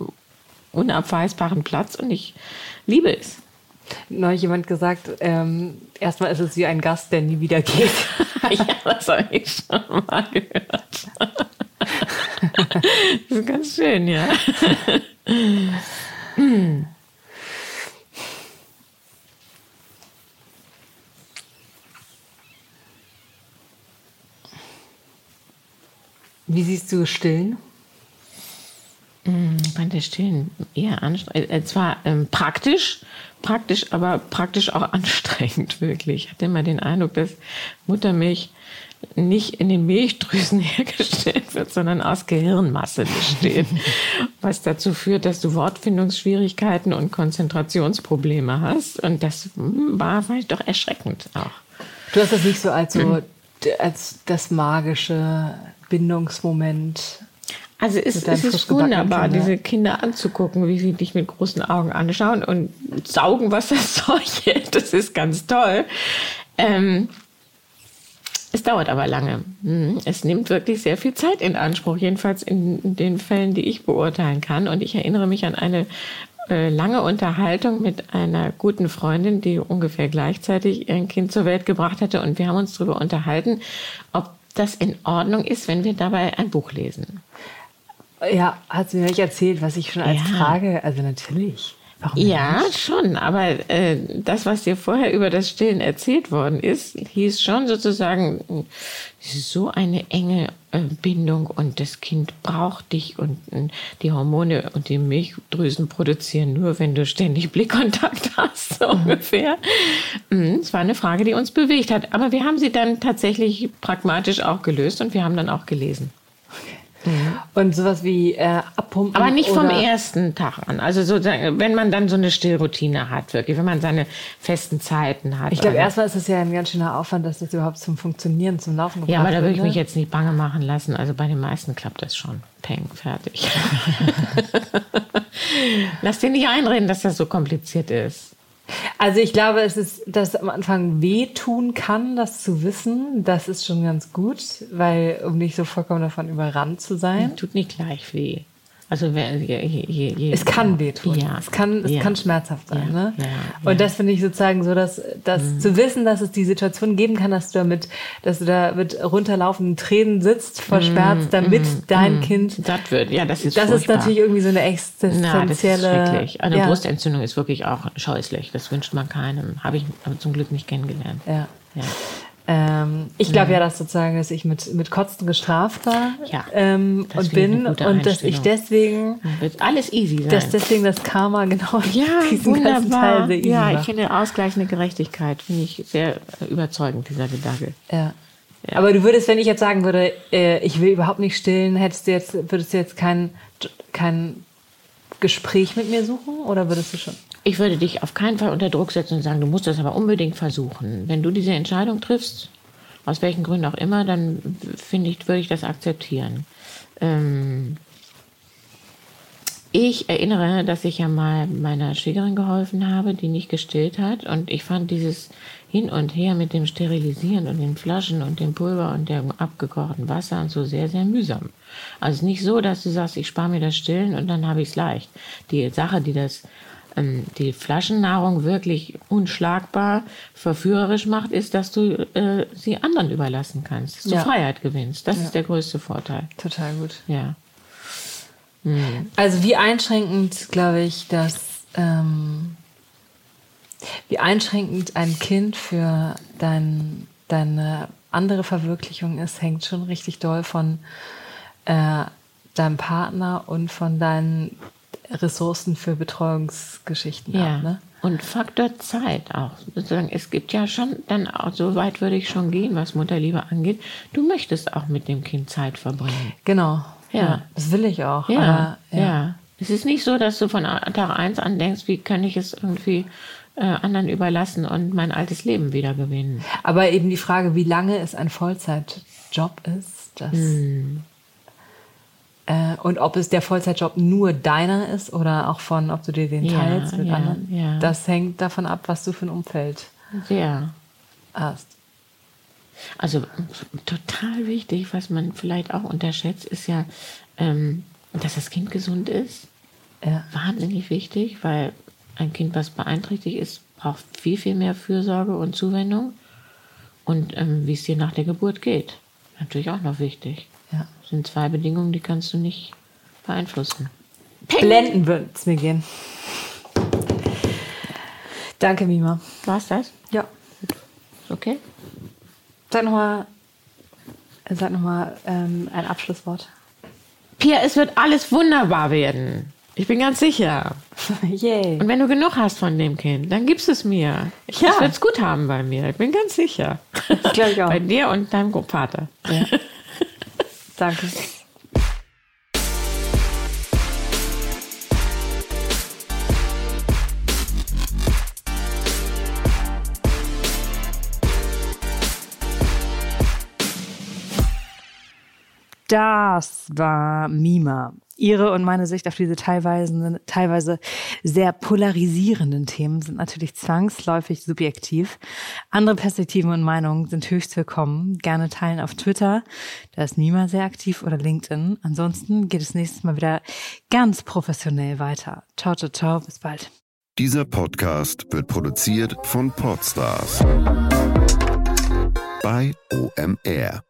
Speaker 2: unabweisbaren Platz und ich liebe es.
Speaker 1: Neulich jemand gesagt, ähm, erstmal ist es wie ein Gast, der nie wieder geht.
Speaker 2: ja, das habe ich schon mal gehört. das ist ganz schön, ja.
Speaker 1: Wie siehst du Stillen?
Speaker 2: Ich fand das Stillen eher anstrengend. Äh, zwar ähm, praktisch, praktisch, aber praktisch auch anstrengend, wirklich. Ich hatte immer den Eindruck, dass Muttermilch nicht in den Milchdrüsen hergestellt wird, sondern aus Gehirnmasse besteht. was dazu führt, dass du Wortfindungsschwierigkeiten und Konzentrationsprobleme hast. Und das hm, war vielleicht doch erschreckend auch.
Speaker 1: Du hast das nicht so als, so, als das magische Bindungsmoment
Speaker 2: also es, es ist wunderbar, diese Kinder anzugucken, wie sie dich mit großen Augen anschauen und saugen, was das Zeug hält. Das ist ganz toll. Ähm, es dauert aber lange. Mhm. Es nimmt wirklich sehr viel Zeit in Anspruch, jedenfalls in den Fällen, die ich beurteilen kann. Und ich erinnere mich an eine äh, lange Unterhaltung mit einer guten Freundin, die ungefähr gleichzeitig ein Kind zur Welt gebracht hatte. Und wir haben uns darüber unterhalten, ob das in Ordnung ist, wenn wir dabei ein Buch lesen.
Speaker 1: Ja, hat sie mir nicht erzählt, was ich schon als ja. Frage, also natürlich.
Speaker 2: Warum ja, nicht? schon, aber äh, das, was dir vorher über das Stillen erzählt worden ist, hieß schon sozusagen, so eine enge äh, Bindung und das Kind braucht dich und äh, die Hormone und die Milchdrüsen produzieren nur, wenn du ständig Blickkontakt hast, so mhm. ungefähr. Mhm, es war eine Frage, die uns bewegt hat, aber wir haben sie dann tatsächlich pragmatisch auch gelöst und wir haben dann auch gelesen.
Speaker 1: Mhm. Und sowas wie äh, abpumpen.
Speaker 2: Aber nicht vom ersten Tag an. Also so, wenn man dann so eine Stillroutine hat, wirklich, wenn man seine festen Zeiten hat.
Speaker 1: Ich glaube, erstmal ist es ja ein ganz schöner Aufwand, dass das überhaupt zum Funktionieren, zum Laufen
Speaker 2: gebracht wird. Ja, aber da würde ich mich ne? jetzt nicht bange machen lassen. Also bei den meisten klappt das schon. Peng, fertig. Lass dir nicht einreden, dass das so kompliziert ist.
Speaker 1: Also ich glaube, es ist, dass es am Anfang wehtun kann, das zu wissen. Das ist schon ganz gut, weil um nicht so vollkommen davon überrannt zu sein.
Speaker 2: Tut nicht gleich weh. Also
Speaker 1: je, je, je, es kann wehtun. Ja. Es kann, es ja. kann schmerzhaft sein. Ja. Ne? Ja. Und das finde ich sozusagen so, dass, dass mhm. zu wissen, dass es die Situation geben kann, dass du damit, dass du da mit runterlaufenden Tränen sitzt vor mhm. Schmerz, damit mhm. dein mhm. Kind.
Speaker 2: Das wird, ja, das ist
Speaker 1: Das furchtbar. ist natürlich irgendwie so eine existenzielle. Na, das ist
Speaker 2: schrecklich. Eine Brustentzündung ist wirklich auch scheußlich. Das wünscht man keinem. Habe ich aber zum Glück nicht kennengelernt.
Speaker 1: Ja. Ähm, ich glaube ja, dass sozusagen, dass ich mit, mit Kotzen gestraft war ja, ähm, und bin und dass ich deswegen
Speaker 2: wird alles easy sein.
Speaker 1: Dass deswegen das Karma genau
Speaker 2: ja, diesen wunderbar. Teil Ja, ich finde ausgleichende Gerechtigkeit finde ich sehr überzeugend dieser Gedanke.
Speaker 1: Ja. ja. Aber du würdest, wenn ich jetzt sagen würde, äh, ich will überhaupt nicht stillen, hättest du jetzt, würdest du jetzt kein, kein Gespräch mit mir suchen oder würdest du schon?
Speaker 2: Ich würde dich auf keinen Fall unter Druck setzen und sagen, du musst das aber unbedingt versuchen. Wenn du diese Entscheidung triffst, aus welchen Gründen auch immer, dann finde ich, würde ich das akzeptieren. Ähm ich erinnere, dass ich ja mal meiner Schwiegerin geholfen habe, die nicht gestillt hat. Und ich fand dieses Hin und Her mit dem Sterilisieren und den Flaschen und dem Pulver und dem abgekochten Wasser und so sehr, sehr mühsam. Also nicht so, dass du sagst, ich spare mir das Stillen und dann habe ich es leicht. Die Sache, die das ähm, die Flaschennahrung wirklich unschlagbar verführerisch macht, ist, dass du äh, sie anderen überlassen kannst, dass du ja. Freiheit gewinnst. Das ja. ist der größte Vorteil.
Speaker 1: Total gut.
Speaker 2: Ja.
Speaker 1: Mhm. Also wie einschränkend, glaube ich, dass ähm, wie einschränkend ein Kind für dein, deine andere Verwirklichung ist, hängt schon richtig doll von äh, deinem Partner und von deinen Ressourcen für Betreuungsgeschichten
Speaker 2: Ja.
Speaker 1: ab. Ne?
Speaker 2: Und Faktor Zeit auch. Sozusagen, es gibt ja schon, dann auch, so weit würde ich schon gehen, was Mutterliebe angeht. Du möchtest auch mit dem Kind Zeit verbringen.
Speaker 1: Genau.
Speaker 2: Ja.
Speaker 1: Das will ich auch.
Speaker 2: Ja,
Speaker 1: aber,
Speaker 2: ja. Es ist nicht so, dass du von Tag eins an denkst, wie kann ich es irgendwie äh, anderen überlassen und mein altes Leben wieder gewinnen.
Speaker 1: Aber eben die Frage, wie lange es ein Vollzeitjob ist, das,
Speaker 2: Hm.
Speaker 1: Äh, und ob es der Vollzeitjob nur deiner ist oder auch von, ob du dir den
Speaker 2: Ja,
Speaker 1: teilst mit
Speaker 2: ja,
Speaker 1: anderen,
Speaker 2: ja.
Speaker 1: das hängt davon ab, was du für ein Umfeld
Speaker 2: Sehr.
Speaker 1: hast.
Speaker 2: Also total wichtig, was man vielleicht auch unterschätzt, ist ja, ähm, dass das Kind gesund ist.
Speaker 1: Ja.
Speaker 2: Wahnsinnig wichtig, weil ein Kind, was beeinträchtigt ist, braucht viel, viel mehr Fürsorge und Zuwendung. Und ähm, wie es dir nach der Geburt geht, natürlich auch noch wichtig.
Speaker 1: Ja.
Speaker 2: Das sind zwei Bedingungen, die kannst du nicht beeinflussen.
Speaker 1: Blenden wird es mir gehen. Danke, Mima.
Speaker 2: War's das?
Speaker 1: Ja.
Speaker 2: Ist okay?
Speaker 1: Sag nochmal sag noch mal, ähm, ein Abschlusswort.
Speaker 2: Pia, es wird alles wunderbar werden. Ich bin ganz sicher.
Speaker 1: Yay.
Speaker 2: Und wenn du genug hast von dem Kind, dann gibst es mir. Ich
Speaker 1: Ja.
Speaker 2: werde es gut haben bei mir. Ich bin ganz sicher.
Speaker 1: Das glaube ich auch.
Speaker 2: Bei dir und deinem Vater.
Speaker 1: Danke. Das war Mima. Ihre und meine Sicht auf diese teilweise, teilweise sehr polarisierenden Themen sind natürlich zwangsläufig subjektiv. Andere Perspektiven und Meinungen sind höchst willkommen. Gerne teilen auf Twitter. Da ist Mima sehr aktiv oder LinkedIn. Ansonsten geht es nächstes Mal wieder ganz professionell weiter. Ciao, ciao, ciao. Bis bald.
Speaker 3: Dieser Podcast wird produziert von Podstars bei OMR.